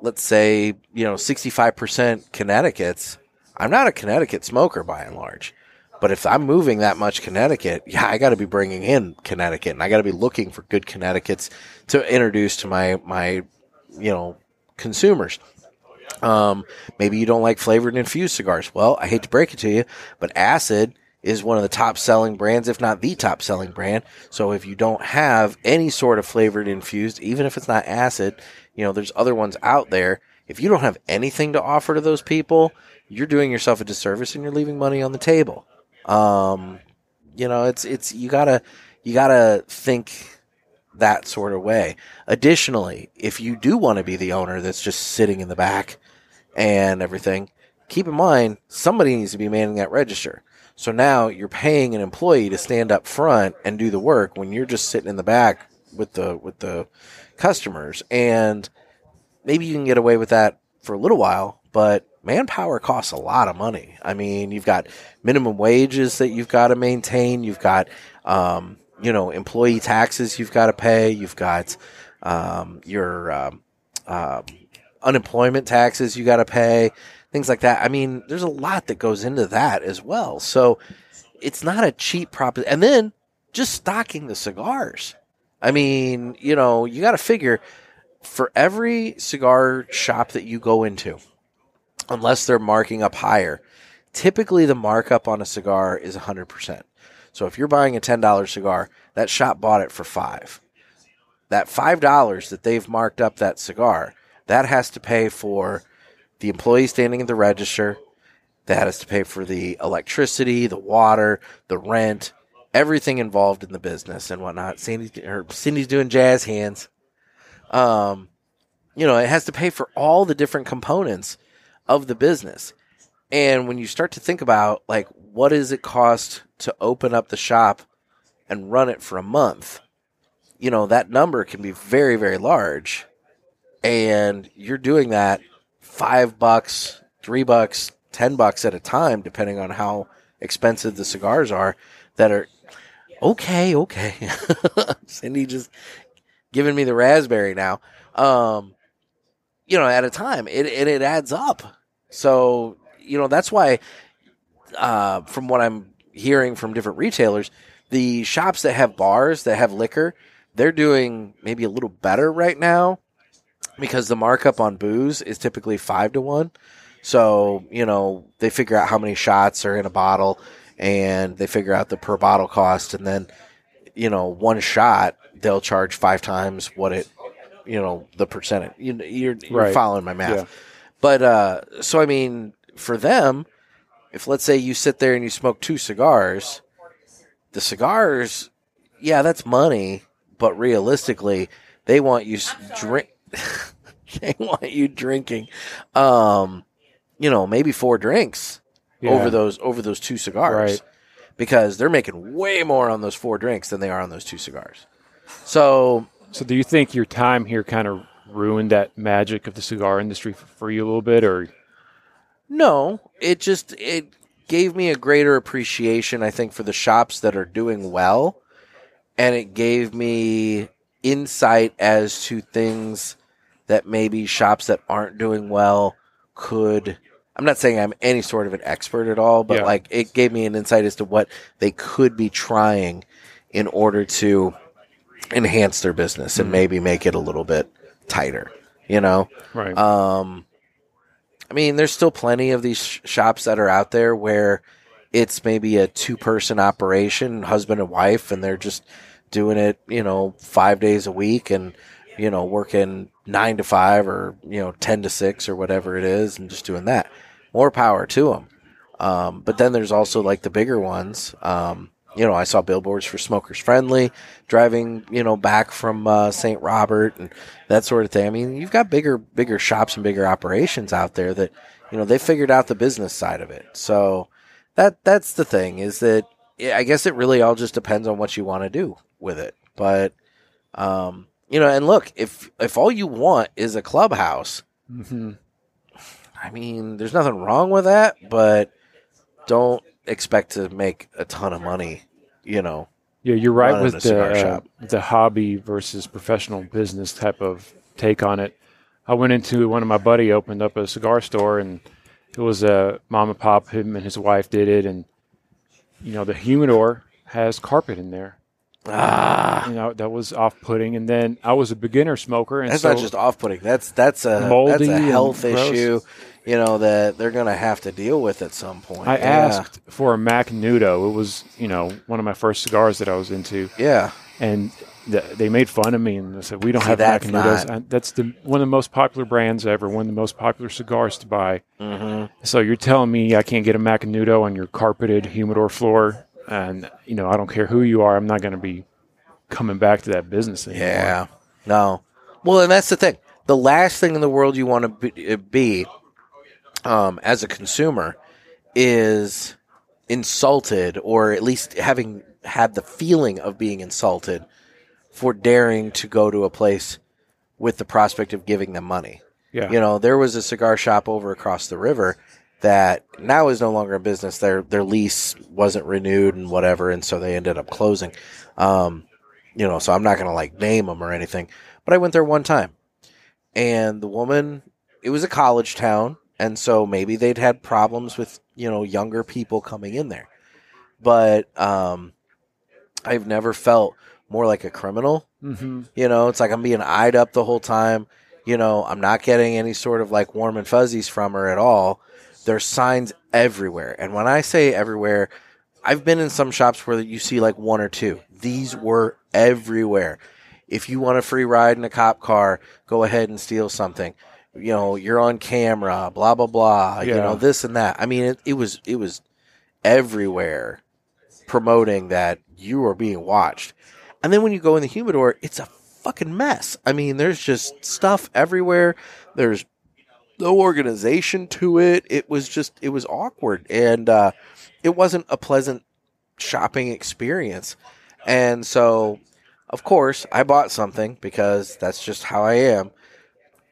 let's say, you know, 65% Connecticut's, I'm not a Connecticut smoker by and large. But if I'm moving that much Connecticut, yeah, I got to be bringing in Connecticut and I got to be looking for good Connecticut's to introduce to my, my, you know, consumers. Um, maybe you don't like flavored infused cigars. Well, I hate to break it to you, but Acid is one of the top selling brands, if not the top selling brand. So if you don't have any sort of flavored infused, even if it's not acid, you know, there's other ones out there. If you don't have anything to offer to those people, you're doing yourself a disservice and you're leaving money on the table. Um, you know, it's it's you gotta you gotta think that sort of way. Additionally, if you do want to be the owner that's just sitting in the back and everything, keep in mind somebody needs to be manning that register. So now you're paying an employee to stand up front and do the work when you're just sitting in the back with the with the customers and maybe you can get away with that for a little while, but manpower costs a lot of money. I mean, you've got minimum wages that you've got to maintain. You've got, um, you know, employee taxes you've got to pay. You've got um, your um, uh, unemployment taxes you got to pay, things like that. I mean, there's a lot that goes into that as well. So it's not a cheap prop. And then just stocking the cigars. I mean, you know, you got to figure for every cigar shop that you go into, unless they're marking up higher, typically the markup on a cigar is 100%. So if you're buying a $10 cigar, that shop bought it for 5. That $5 that they've marked up that cigar, that has to pay for the employee standing at the register, that has to pay for the electricity, the water, the rent, everything involved in the business and whatnot. Sandy or Cindy's doing jazz hands. Um, you know, it has to pay for all the different components of the business. And when you start to think about like what does it cost to open up the shop and run it for a month, you know, that number can be very, very large. And you're doing that five bucks, three bucks, ten bucks at a time, depending on how expensive the cigars are that are okay, okay. Cindy just giving me the raspberry now. Um, you know, at a time, it, it, it adds up. So, you know, that's why, uh, from what I'm hearing from different retailers, the shops that have bars that have liquor, they're doing maybe a little better right now because the markup on booze is typically five to one. So, you know, they figure out how many shots are in a bottle and they figure out the per bottle cost and then, you know, one shot they'll charge five times what it, you know, the percentage. You, you're, you're Right. following my math. Yeah. But, uh, so I mean, for them, if let's say you sit there and you smoke two cigars, the cigars, yeah, that's money, but realistically, they want you drink. they want you drinking, um, you know, maybe four drinks Yeah. over those over those two cigars, Right. because they're making way more on those four drinks than they are on those two cigars. So So, do you think your time here kind of ruined that magic of the cigar industry for you a little bit, or No, it just it gave me a greater appreciation, I think, for the shops that are doing well, and it gave me insight as to things that maybe shops that aren't doing well could. I'm not saying I'm any sort of an expert at all, but Yeah. like it gave me an insight as to what they could be trying in order to enhance their business and maybe make it a little bit tighter. You know, right? um, I mean, there's still plenty of these sh- shops that are out there where it's maybe a two person operation, husband and wife, and they're just doing it, you know, five days a week and, you know, working nine to five or, you know, 10 to six or whatever it is and just doing that. More power to them. Um, but then there's also like the bigger ones. Um, you know, I saw billboards for Smokers Friendly driving, you know, back from uh, St. Robert and that sort of thing. I mean, you've got bigger, bigger shops and bigger operations out there that, you know, they figured out the business side of it. So that that's the thing is that I guess it really all just depends on what you want to do with it. But um, you know, and look, if if all you want is a clubhouse, hmm I mean, there's nothing wrong with that, but don't expect to make a ton of money, you know. Yeah, you're right with the uh, the hobby versus professional business type of take on it. I went into one of my buddy opened up a cigar store, and it was a mom and pop. Him and his wife did it, and you know the humidor has carpet in there. Ah, You know that was off putting. And then I was a beginner smoker, and that's so not just off-putting. That's that's a that's Moldy a and health gross. You know, that they're going to have to deal with at some point. I Yeah. asked for a Macanudo. It was you know one of my first cigars that I was into, Yeah. and th- they made fun of me and they said we don't See, have Macanudos. not- that's the one of the most popular brands ever, one of the most popular cigars to buy. Mm-hmm. So you're telling me I can't get a Macanudo on your carpeted humidor floor, and you know I don't care who you are, I'm not going to be coming back to that business anymore. Yeah. No. Well, and that's the thing. The last thing in the world you want to be, be um, as a consumer is insulted, or at least having had the feeling of being insulted for daring to go to a place with the prospect of giving them money. yeah, You know, there was a cigar shop over across the river that now is no longer in business. Their their lease wasn't renewed and whatever, and so they ended up closing. Um, you know, so I'm not gonna like name them or anything, but I went there one time, and the woman, it was a college town, and so maybe they'd had problems with you know younger people coming in there, but um, I've never felt more like a criminal hmm you know, it's like I'm being eyed up the whole time. You know, I'm not getting any sort of like warm and fuzzies from her at all. There's signs everywhere. And when I say everywhere, I've been in some shops where you see like one or two. These were everywhere. If you want a free ride in a cop car, go ahead and steal something. You know, you're on camera, blah blah blah. You know, this and that. I mean, it, it was it was everywhere promoting that you are being watched. And then when you go in the humidor, it's a fucking mess. I mean, there's just stuff everywhere. There's no organization to it. It was just it was awkward and uh, it wasn't a pleasant shopping experience. And so, of course, I bought something because that's just how I am.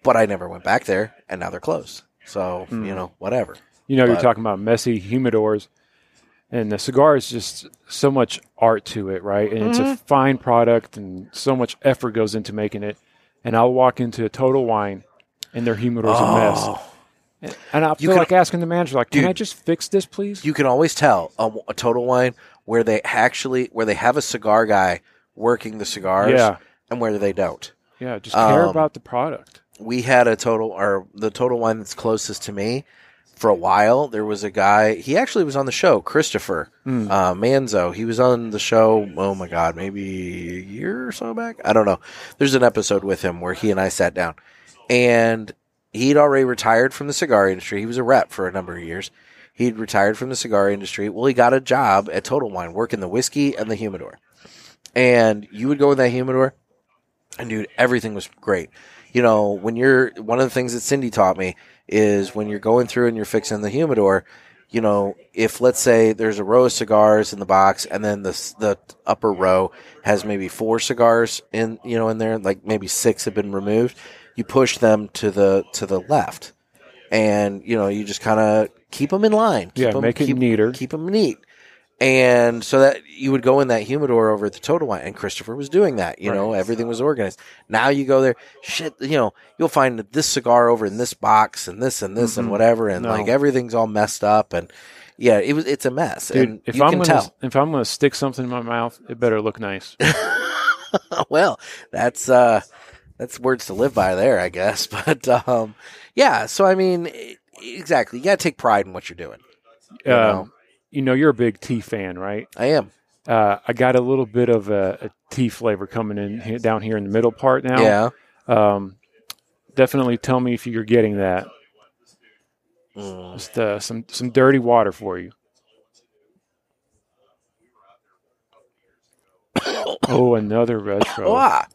But I never went back there, and now they're closed. So Hmm. you know, whatever. You know, you're talking about messy humidors, and the cigar is just so much art to it, right? And it's Mm-hmm. a fine product, and so much effort goes into making it. And I'll walk into a Total Wine, and their humidor's a mess. And I Oh. Feel can- like asking the manager, like, "Can Dude. I just fix this, please?" you can always tell a, a total wine where they actually where they have a cigar guy working the cigars Yeah. and where they don't. yeah, just care Um, about the product. We had a total or the total wine that's closest to me for a while. There was a guy. He actually was on the show, Christopher Hmm. uh, Manzo. He was on the show. Oh my god, maybe a year or so back. I don't know. There's an episode with him where he and I sat down, and he'd already retired from the cigar industry. He was a rep for a number of years. He'd retired from the cigar industry. Well, he got a job at Total Wine, working the whiskey and the humidor. And you would go in that humidor, and dude, everything was great. You know, when you're one of the things that Cindy taught me is when you're going through and you're fixing the humidor, you know, if let's say there's a row of cigars in the box and then the the upper row has maybe four cigars in, you know, in there, like maybe six have been removed, you push them to the to the left. And, you know, you just kind of keep them in line. Keep Yeah, 'em- make it neater. Keep them neat. And so that you would go in that humidor over at the Total Wine, and Christopher was doing that. You know, Right. everything was organized. Now you go there, shit. You know, you'll find this cigar over in this box, and this and this and Mhm. whatever, and No. like everything's all messed up, and yeah, it was. It's a mess, Dude, and if you I'm can gonna tell. if I'm gonna stick something in my mouth, it better look nice. well, that's uh, that's words to live by there, I guess. But um, yeah. So I mean, exactly. You got to take pride in what you're doing. You know? You know, you're a big tea fan, right? I am. Uh, I got a little bit of a, a tea flavor coming in he- down here in the middle part now. Yeah. Um, definitely tell me if you're getting that. Mm. Just uh, some some dirty water for you. oh, another retro. Ah,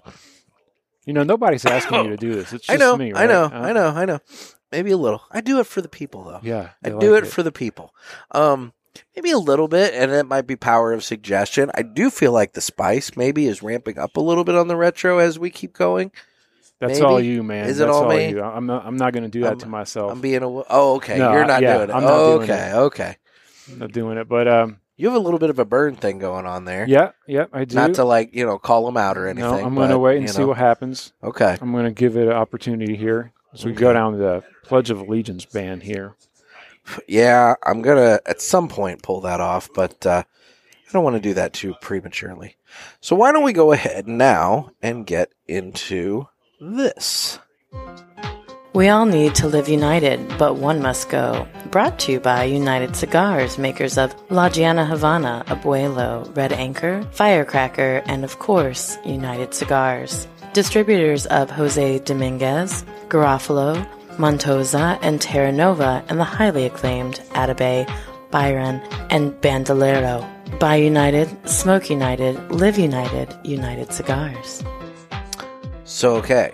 You know, nobody's asking you to do this. It's just I know. me, I know. Uh, I know. I know. Maybe a little. I do it for the people, though. Yeah, I do like it, for the people. Um, maybe a little bit, and it might be power of suggestion. I do feel like the spice maybe is ramping up a little bit on the retro as we keep going. That's maybe. all you, man. Is it That's all me? you. I'm not. I'm not going to do that I'm- to myself. I'm being a oh okay. No, You're not yeah, doing it. I'm not oh, doing okay, it. okay. I'm not doing it, but um, You have a little bit of a burn thing going on there. yeah, yeah, I do. Not to like you know call them out or anything. no, I'm going to wait and you see what happens. Okay. I'm going to give it an opportunity here as we go down to the Pledge of Allegiance band here. Yeah, I'm gonna at some point pull that off, but uh, I don't want to do that too prematurely. So why don't we go ahead now and get into this? We all need to live united, but one must go. Brought to you by United Cigars, makers of La Gianna Havana, Abuelo, Red Anchor, Firecracker, and of course, United Cigars. Distributors of Jose Dominguez, Garofalo, Montosa, and Terra Nova, and the highly acclaimed Atabey, Byron, and Bandolero. Buy United, Smoke United, Live United, United Cigars. So okay,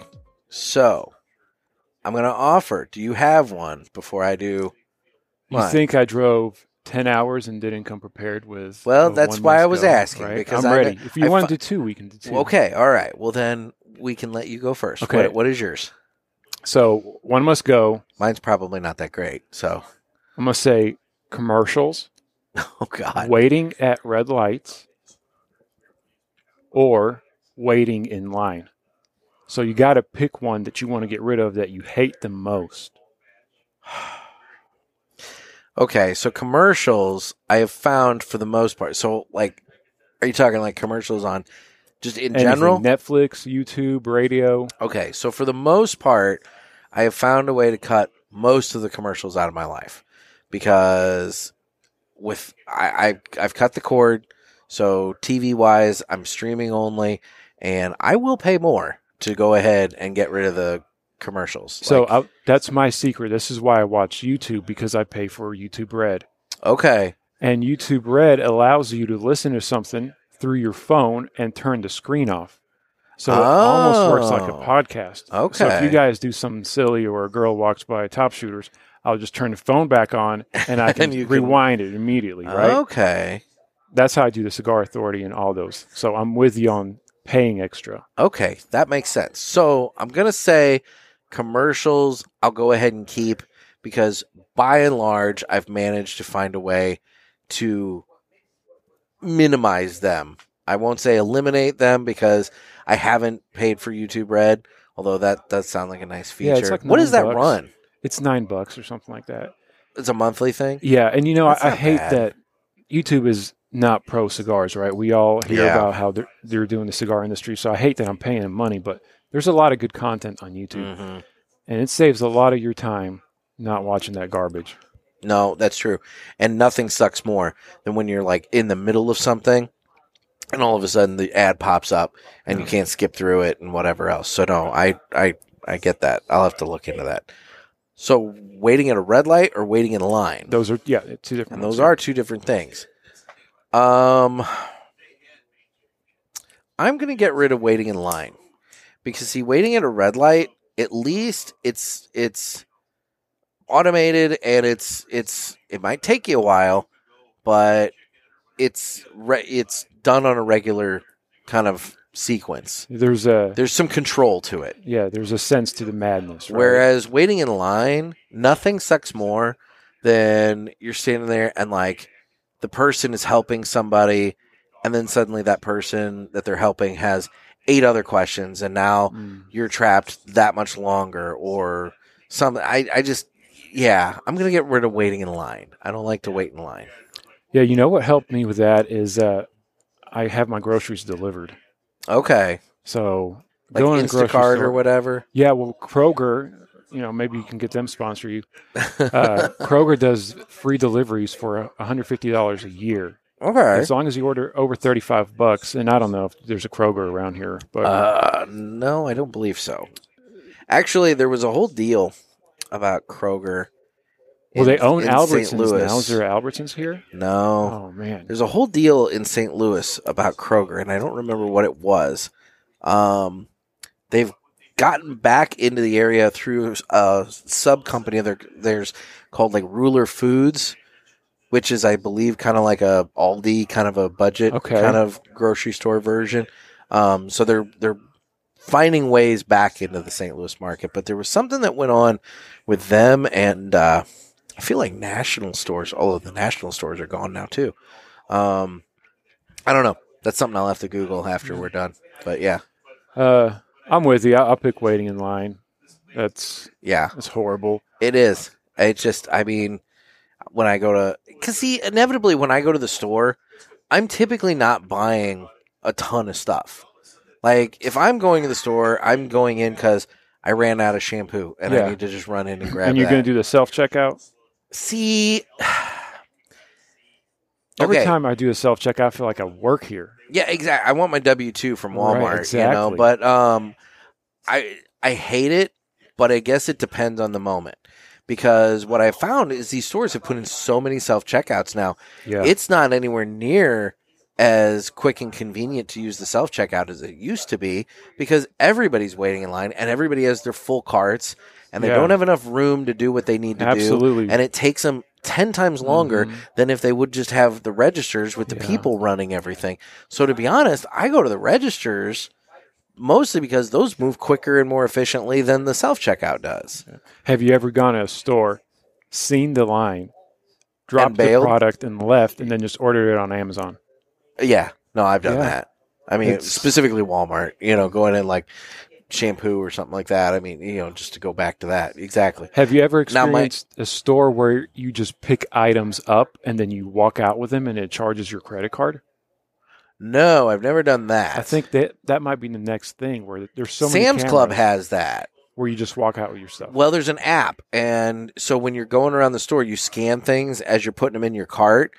so I'm gonna offer. Do you have one before I do? You Mine? think I drove ten hours and didn't come prepared with? Well, that's why I was go, asking, right? because I'm I- ready. If you I want fi- to do two, we can do two. Okay, all right. Well, then we can let you go first. Okay. What, what is yours? So one must go. Mine's probably not that great. So, I'm gonna say commercials, oh god. waiting at red lights, or waiting in line. So you got to pick one that you want to get rid of that you hate the most. Okay, so commercials I have found for the most part. So, like, are you talking like commercials on just in Anything, general? Netflix, YouTube, radio. Okay, so for the most part, I have found a way to cut most of the commercials out of my life because with I, I I've cut the cord. So TV wise, I'm streaming only, and I will pay more to go ahead and get rid of the commercials. So Like, I, that's my secret. This is why I watch YouTube because I pay for YouTube Red. okay, And YouTube Red allows you to listen to something through your phone and turn the screen off. So it almost works like a oh. podcast. Okay. So if you guys do something silly or a girl walks by top shooters, I'll just turn the phone back on and I can And you can- rewind it immediately, right? okay, That's how I do the Cigar Authority and all those. So I'm with you on paying extra. okay, that makes sense. So I'm gonna say commercials. I'll go ahead and keep because by and large, I've managed to find a way to minimize them. I won't say eliminate them because I haven't paid for YouTube Red, although that does sound like a nice feature. Yeah, like what does that bucks. run? It's nine bucks or something like that. It's a monthly thing. Yeah, and you know, That's I, I hate bad. that YouTube is not pro cigars, right? We all hear Yeah. about how they're, they're doing the cigar industry, so I hate that I'm paying them money, but there's a lot of good content on YouTube, hmm and it saves a lot of your time not watching that garbage. No, that's true. And nothing sucks more than when you're like in the middle of something and all of a sudden the ad pops up and you can't skip through it and whatever else. So no, I I I get that. I'll have to look into that. So waiting at a red light or waiting in line? Those are yeah, two different. And those are two different things. Um I'm going to get rid of waiting in line. Because see waiting at a red light, at least it's it's automated and it's it's it might take you a while, but it's re- it's done on a regular kind of sequence. There's a There's some control to it. yeah, there's a sense to the madness. Right? Whereas waiting in line, nothing sucks more than you're standing there and like the person is helping somebody, and then suddenly that person that they're helping has eight other questions, and now Mm. you're trapped that much longer, or something. I, I just, yeah, I'm gonna get rid of waiting in line. I don't like to wait in line. yeah, you know what helped me with that is uh, I have my groceries delivered. Okay, So like going to the grocery Instacart store- or whatever. Yeah, well, Kroger, you know, maybe you can get them sponsor you. Uh, Kroger does free deliveries for $150 a year okay. as long as you order over 35 bucks. And I don't know if there's a Kroger around here, but Uh, no, I don't believe so. Actually, there was a whole deal about Kroger. Well, they own in Albertsons St. Louis. now. Is there Albertsons here? No, Oh man, there's a whole deal in St. Louis about Kroger, and I don't remember what it was. Um, they've gotten back into the area through a sub company. There, there's called like Ruler Foods, which is, I believe, kind of like a Aldi kind of a budget Okay. kind of grocery store version. Um, so they're they're finding ways back into the St. Louis market. But there was something that went on with them, and uh, I feel like national stores. Although the national stores are gone now too. Um, I don't know. That's something I'll have to Google after we're done. But yeah, uh, I'm with you. I'll, I'll pick waiting in line. That's yeah, that's horrible. it is. It just, I mean, when I go to, because see, inevitably when I go to the store, I'm typically not buying a ton of stuff. Like if I'm going to the store, I'm going in because I ran out of shampoo and Yeah. I need to just run in and grab and you're going to do the self checkout. See, Every Okay. time I do a self checkout, I feel like I work here. Yeah, exactly. I want my W two from Right, Walmart, you know, exactly. but um, I I hate it, but I guess it depends on the moment because what I found is these stores have put in so many self checkouts now. Yeah. It's not anywhere near as quick and convenient to use the self checkout as it used to be because everybody's waiting in line and everybody has their full carts and they Yeah. don't have enough room to do what they need to do Absolutely. and it takes them 10 times longer Mhm. than if they would just have the registers with the Yeah. people running everything. So to be honest, I go to the registers mostly because those move quicker and more efficiently than the self checkout does. Have you ever gone to a store, seen the line, dropped the product and left, and then just ordered it on Amazon? Yeah, no, I've done Yeah. that. I mean, It's- specifically Walmart, you know, going in like shampoo or something like that. I mean, you know, just to go back to that. Exactly. Have you ever Now, my- experienced a store where you just pick items up and then you walk out with them and it charges your credit card? No, I've never done that. I think that that might be the next thing where there's so many Sam's Club has that. where you just walk out with your stuff. Well, there's an app, and so when you're going around the store, you scan things as you're putting them in your cart,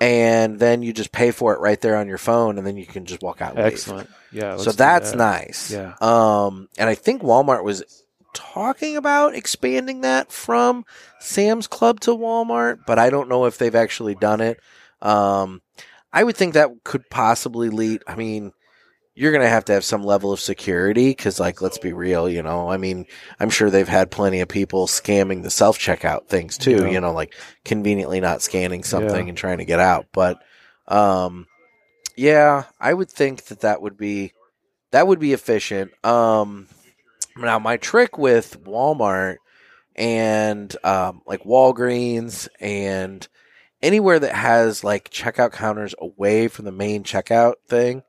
and then you just pay for it right there on your phone, and then you can just walk out. And leave. Excellent. Yeah. So that's that. nice. Yeah. Um, and I think Walmart was talking about expanding that from Sam's Club to Walmart, but I don't know if they've actually done it. Um, I would think that could possibly lead. I mean, you're going to have to have some level of security because, like, let's be real, you know. I mean, I'm sure they've had plenty of people scamming the self checkout things too, Yeah. you know, like conveniently not scanning something Yeah. and trying to get out. But, um, yeah, I would think that that would be that would be efficient. Um, now my trick with Walmart and um, like Walgreens and anywhere that has like checkout counters away from the main checkout thing.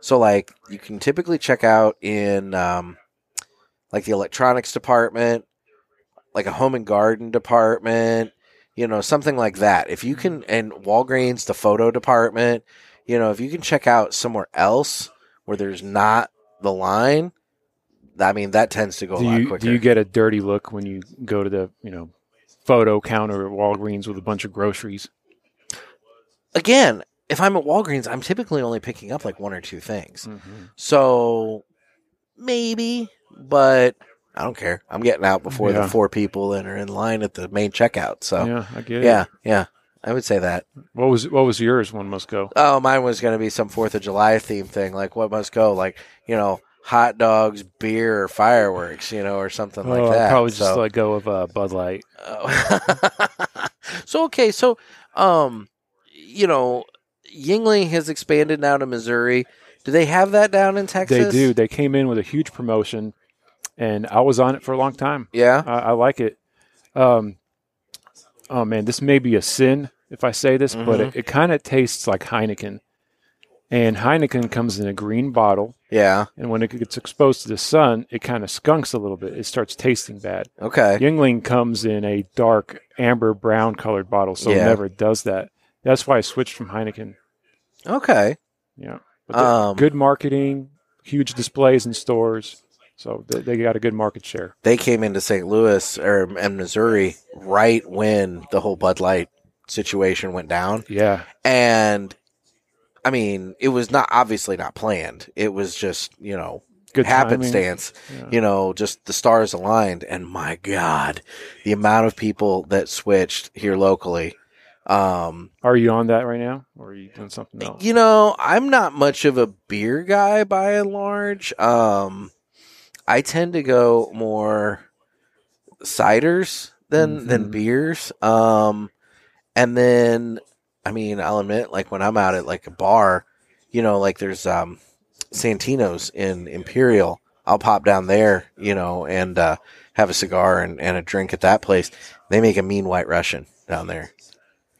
So like you can typically check out in um, like the electronics department, like a home and garden department, you know, something like that. If you can, and Walgreens, the photo department, you know, if you can check out somewhere else where there's not the line, I mean, that tends to go a lot you quicker. do you get a dirty look when you go to the you know photo counter at Walgreens with a bunch of groceries? Again, if I'm at Walgreens, I'm typically only picking up like one or two things. Mm-hmm. So maybe, but I don't care. I'm getting out before Yeah. the four people that are in line at the main checkout. So Yeah, I get it. yeah, yeah, I would say that. What was what was yours? One must go. Oh, mine was going to be some Fourth of July theme thing, like what must go, like you know, hot dogs, beer, or fireworks, you know, or something like oh, I'd that. probably just So- let go of uh, Bud Light. Oh. so okay, so um, you know, Yuengling has expanded now to Missouri. Do they have that down in Texas? They do. They came in with a huge promotion, and I was on it for a long time. Yeah. I, I like it. Um, oh man, this may be a sin if I say this, but Mhm. it, it kind of tastes like Heineken. And Heineken comes in a green bottle, Yeah. and when it gets exposed to the sun, it kind of skunks a little bit. It starts tasting bad. Okay. Yuengling comes in a dark amber brown colored bottle, so Yeah. it never does that. That's why I switched from Heineken. Okay. Yeah, but Um, good marketing, huge displays in stores, so they, they got a good market share. They came into St. Louis or and Missouri right when the whole Bud Light situation went down, Yeah, and I mean, it was not obviously not planned. It was just you know good happenstance. Yeah. You know, just the stars aligned, and my God, the amount of people that switched here locally. Um, Are you on that right now, or are you doing something else? You know, I'm not much of a beer guy by and large. Um, I tend to go more ciders than than Mhm. beers. Um, and then, I mean, I'll admit, like when I'm out at like a bar, you know, like there's um Santino's in Imperial. I'll pop down there, you know, and uh, have a cigar and, and a drink at that place. They make a mean white Russian down there.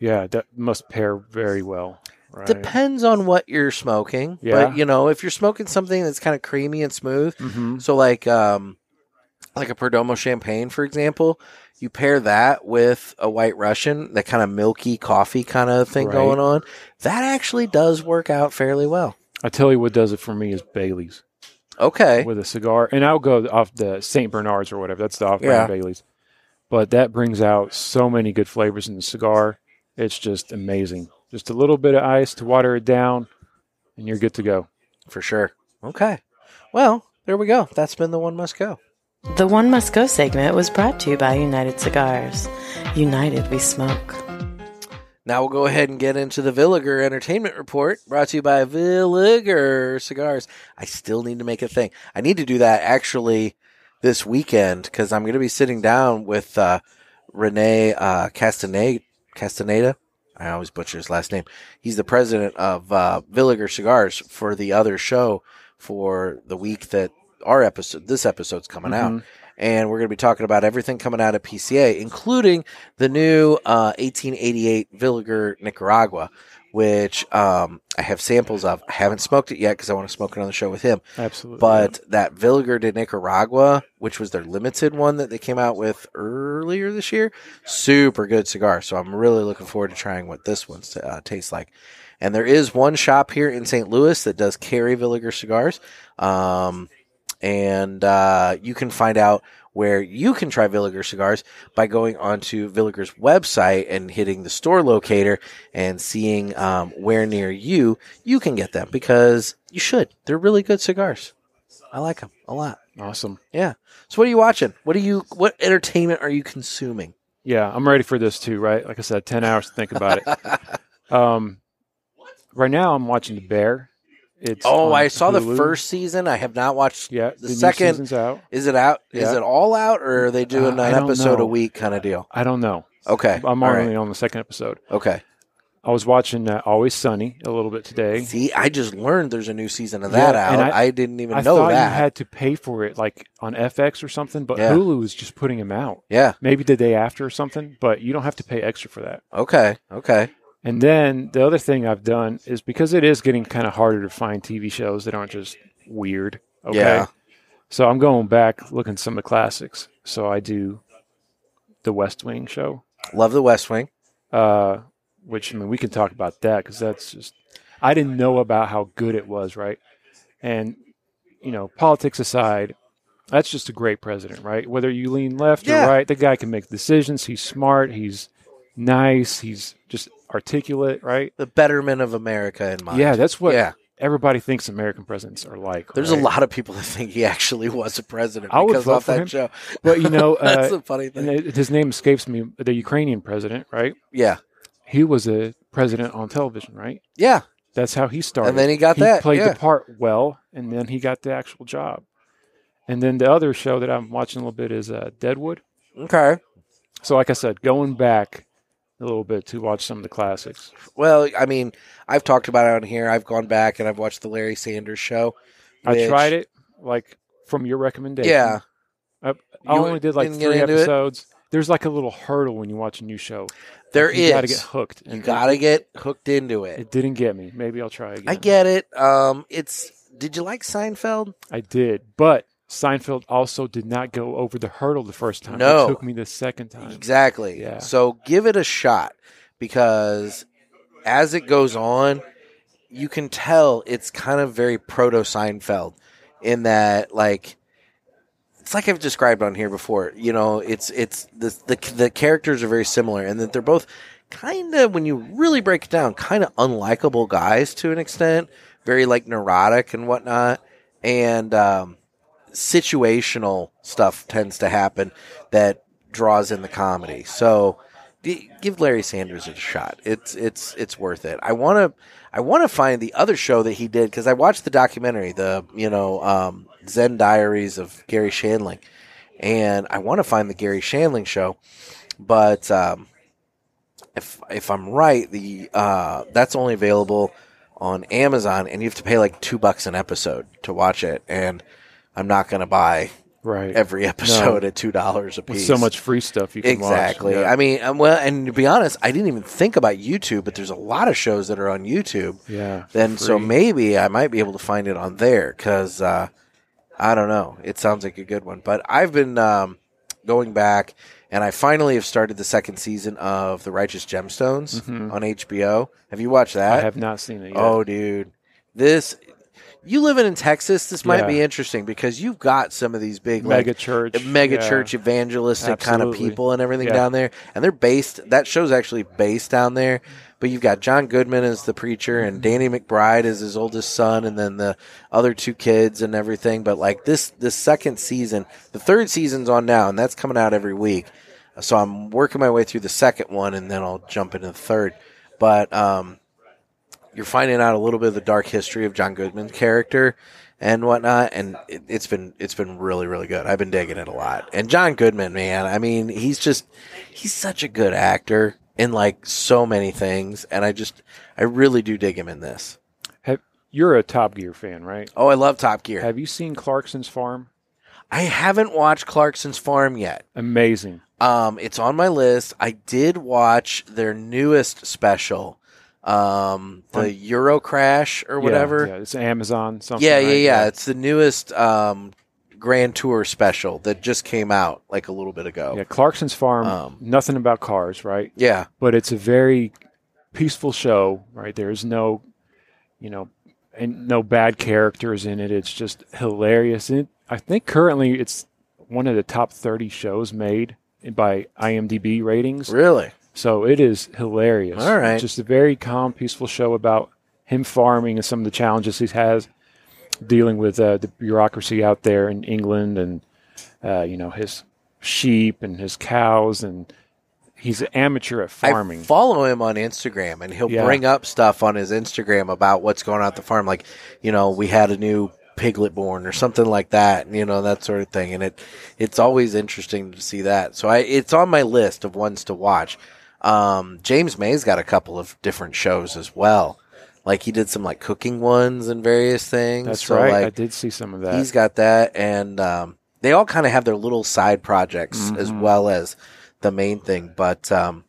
Yeah, that must pair very well. Right? Depends on what you're smoking. Yeah. But you know, if you're smoking something that's kind of creamy and smooth, hmm so like um like a Perdomo champagne, for example, you pair that with a white Russian, that kind of milky coffee kind of thing Right. going on. That actually does work out fairly well. I tell you what does it for me is Bailey's. Okay. with a cigar, and I'll go off the Saint Brendan's or whatever. That's the off-brand Bailey's, but that brings out so many good flavors in the cigar. It's just amazing. Just a little bit of ice to water it down, and you're good to go. For sure. Okay. Well, there we go. That's been the one must go. The One Must Go segment was brought to you by United Cigars. United we smoke. Now we'll go ahead and get into the Villiger Entertainment Report, brought to you by Villiger Cigars. I still need to make a thing. I need to do that actually this weekend because I'm going to be sitting down with uh, Rene uh, Castaneda. Castaneda. I always butcher his last name. He's the president of uh, Villiger Cigars for the other show for the week that our episode, this episode's coming out. And we're going to be talking about everything coming out of PCA, including the new uh, 1888 Villiger Nicaragua, which um, I have samples of. I haven't smoked it yet because I want to smoke it on the show with him. Absolutely. But that Villiger de Nicaragua, which was their limited one that they came out with earlier this year, super good cigar. So I'm really looking forward to trying what this one uh, tastes like. And there is one shop here in St. Louis that does carry Villiger cigars. Um, and uh, you can find out where you can try Villiger cigars by going onto Villiger's website and hitting the store locator and seeing um, where near you you can get them because you should. They're really good cigars. I like them a lot. awesome. Yeah. So what are you watching? What are you? What entertainment are you consuming? Yeah, I'm ready for this too. Right, like I said, ten hours to think about it. um, right now I'm watching The Bear. It's Oh, I saw the first season. I have not watched. Yeah, the new second- season's out. Is it out? Is it all out, or are they doing Uh, an episode a week kind of deal? I don't know. Okay. I'm only right. on the second episode. Okay. I was watching uh, Always Sunny a little bit today. See, I just learned there's a new season of that Yeah, out. and I, I- didn't even I know thought that. you had to pay for it, like on FX or something, but Yeah. Hulu is just putting them out. yeah. Maybe the day after or something, but you don't have to pay extra for that. Okay. Okay. And then the other thing I've done is because it is getting kind of harder to find TV shows that aren't just weird. Okay. Yeah. So I'm going back looking at some of the classics. So I do the West Wing show, Love the West Wing. uh, which I mean we can talk about that because that's just I didn't know about how good it was, right? And you know, politics aside, that's just a great president, right? Whether you lean left Yeah. or right, the guy can make decisions. He's smart. He's nice. He's just articulate, right? The betterment of America in mind. Yeah, that's what Yeah. everybody thinks American presidents are like. There's right? a lot of people that think he actually was a president I would because vote of for that him. show. But you know, That's uh, the funny thing. his name escapes me. The Ukrainian president, right? Yeah. He was a president on television, right? Yeah. That's how he started. And then he got he that, played yeah. the part well, and then he got the actual job. And then the other show that I'm watching a little bit is uh, Deadwood. Okay. So, like I said, going back a little bit to watch some of the classics. Well, I mean, I've talked about it on here. I've gone back and I've watched the Larry Sanders show. I tried it, like from your recommendation. Yeah. I, I only did like three into it? episodes. There's like a little hurdle when you watch a new show. There you is. got to get hooked. You and got to it, get hooked into it. It didn't get me. Maybe I'll try again. I get it. Um, it's. Did you like Seinfeld? I did, but Seinfeld also did not go over the hurdle the first time. No. it took me the second time. Exactly. Yeah. So give it a shot because as it goes on, you can tell it's kind of very proto Seinfeld in that like it's like I've described on here before. You know, it's it's the the the characters are very similar and that they're both kind of when you really break it down, kind of unlikable guys to an extent, very like neurotic and whatnot, and um, situational stuff tends to happen that draws in the comedy. So give Larry Sanders a shot. It's it's it's worth it. I want to I want to find the other show that he did because I watched the documentary, the you know um, Zen Diaries of Garry Shandling, and I want to find the Garry Shandling show, but um, if if I'm right, the uh, that's only available on Amazon, and you have to pay like two bucks an episode to watch it, and I'm not going to buy Right. every episode at two dollars a With piece. so much free stuff you can Exactly. watch. Yeah. I mean, um, well, and to be honest, I didn't even think about YouTube, but there's a lot of shows that are on YouTube. yeah. Then, so maybe I might be able to find it on there because uh, I don't know. It sounds like a good one. But I've been um, going back, and I finally have started the second season of The Righteous Gemstones on HBO. Have you watched that? Mm-hmm. I have not seen it yet. Oh, dude, this you living in Texas, this might Yeah. be interesting because you've got some of these big like, Mega church, mega yeah. church evangelistic kind of people and everything Yeah. down there, and they're based. That show's actually based down there. But you've got John Goodman as the preacher, and Danny McBride as his oldest son, and then the other two kids and everything. But like this, this second season, the third season's on now, and that's coming out every week. So I'm working my way through the second one, and then I'll jump into the third. But um, you're finding out a little bit of the dark history of John Goodman's character and whatnot, and it, it's been it's been really really good. I've been digging it a lot. And John Goodman, man, I mean, he's just he's such a good actor in like so many things, and I just I really do dig him in this. Have, you're a Top Gear fan, right? Oh, I love Top Gear. Have you seen Clarkson's Farm? I haven't watched Clarkson's Farm yet. Amazing. Um, it's on my list. I did watch their newest special, um, the Euro Crash or whatever. Yeah, yeah, it's Amazon. Something. Yeah, yeah, right? yeah. It's the newest um, Grand Tour special that just came out like a little bit ago. Yeah, Clarkson's Farm. Um, nothing about cars, right? Yeah. But it's a very peaceful show, right? There's no, you know, and no bad characters in it. It's just hilarious. And I think currently it's one of the top 30 shows made by IMDb ratings. Really? So it is hilarious. All right. Just a very calm, peaceful show about him farming and some of the challenges he has dealing with uh, the bureaucracy out there in England and, uh, you know, his sheep and his cows. And he's an amateur at farming. I follow him on Instagram, and he'll Yeah. bring up stuff on his Instagram about what's going on at the farm. Like, you know, we had a new piglet born or something like that, you know, that sort of thing. And it it's always interesting to see that. So I it's on my list of ones to watch. Um, James May's got a couple of different shows as well. Like he did some like cooking ones and various things. That's so, right. Like, I did see some of that. He's got that, and um, they all kind of have their little side projects as Mm-hmm. well as the main thing. But um,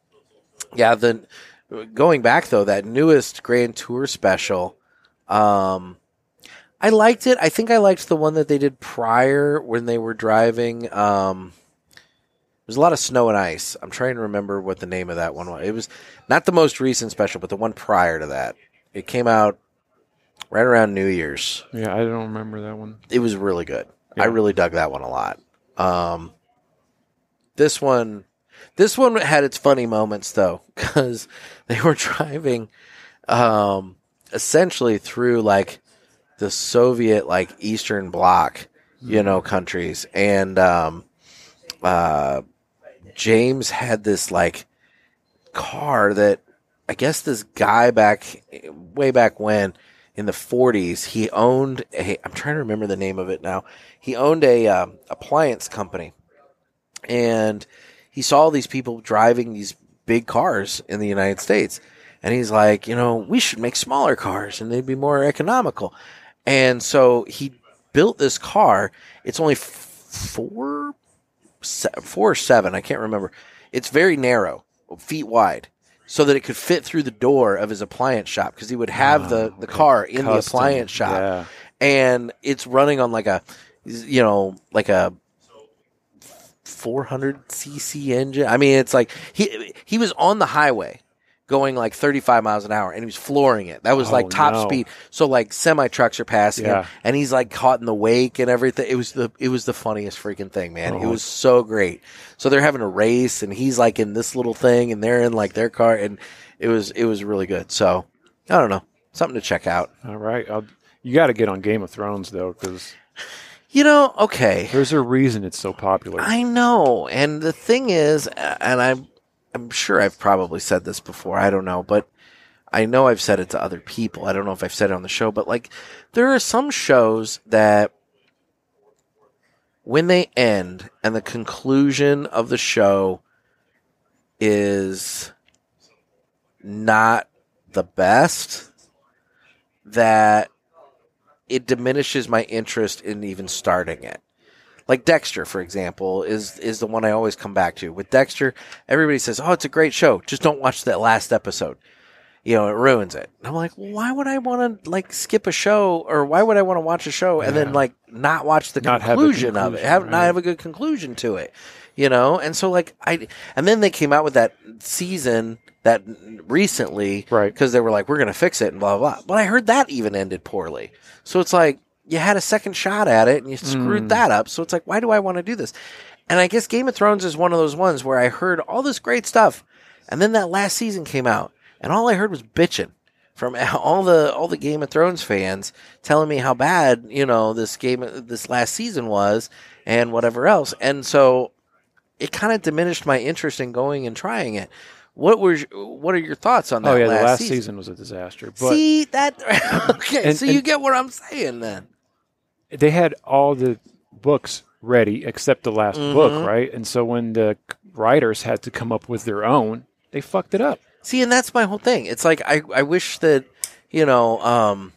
yeah, the going back though, that newest Grand Tour special, um, I liked it. I think I liked the one that they did prior when they were driving. Um, there's a lot of snow and ice. I'm trying to remember what the name of that one was. It was not the most recent special, but the one prior to that. It came out right around New Year's yeah, I don't remember that one. it was really good. I really dug that one a lot. Um, this one, this one had its funny moments though, because they were driving, um, essentially through like the Soviet like Eastern Bloc, you know, countries, and um, uh, James had this like car that I guess this guy back way back when in the 40s he owned a I'm trying to remember the name of it now. He owned a um, appliance company. And he saw these people driving these big cars in the United States. And he's like, you know, we should make smaller cars and they'd be more economical. And so he built this car. It's only four, four or seven. I can't remember. It's very narrow, feet wide, so that it could fit through the door of his appliance shop because he would have the, ah, the car in the appliance shop. yeah. And it's running on like a, you know, like a 400 cc engine. I mean, it's like he he was on the highway going like 35 miles an hour and he was flooring it. That was Oh, like top no. speed. So like semi trucks are passing Yeah. him and he's like caught in the wake and everything. It was the it was the funniest freaking thing, man. It Oh. was so great. So they're having a race and he's like in this little thing and they're in like their car and it was it was really good. So I don't know. Something to check out. All right. I'll, you got to get on Game of Thrones, though, because You know, okay. there's a reason it's so popular. I know, and the thing is, and I'm I'm sure I've probably said this before. I don't know, but I know I've said it to other people. I don't know if I've said it on the show, but like there are some shows that when they end and the conclusion of the show is not the best, that it diminishes my interest in even starting it like Dexter, for example, is is the one I always come back to. With Dexter, everybody says, "Oh, it's a great show. Just don't watch that last episode." You know, it ruins it. And I'm like, why would I want to like skip a show, or why would I want to watch a show and then like not watch the Not a conclusion, of it, conclusion, have not have a good conclusion to it? You know, and so like I, and then they came out with that season that recently, Right. Because they were like, we're going to fix it and blah, blah, blah. But I heard that even ended poorly. So it's like, you had a second shot at it and you screwed Mm. that up. So it's like, why do I want to do this? And I guess Game of Thrones is one of those ones where I heard all this great stuff. And then that last season came out and all I heard was bitching from all the all the Game of Thrones fans telling me how bad you know this game this last season was and whatever else, and so it kind of diminished my interest in going and trying it. What was what are your thoughts on that? Oh yeah, last the last season? season. was a disaster. But See that? okay, And- so you get what I'm saying then. they had all the books ready except the last Mm-hmm. book, right? And so when the writers had to come up with their own, they fucked it up. See, and that's my whole thing. It's like I I wish that you know um,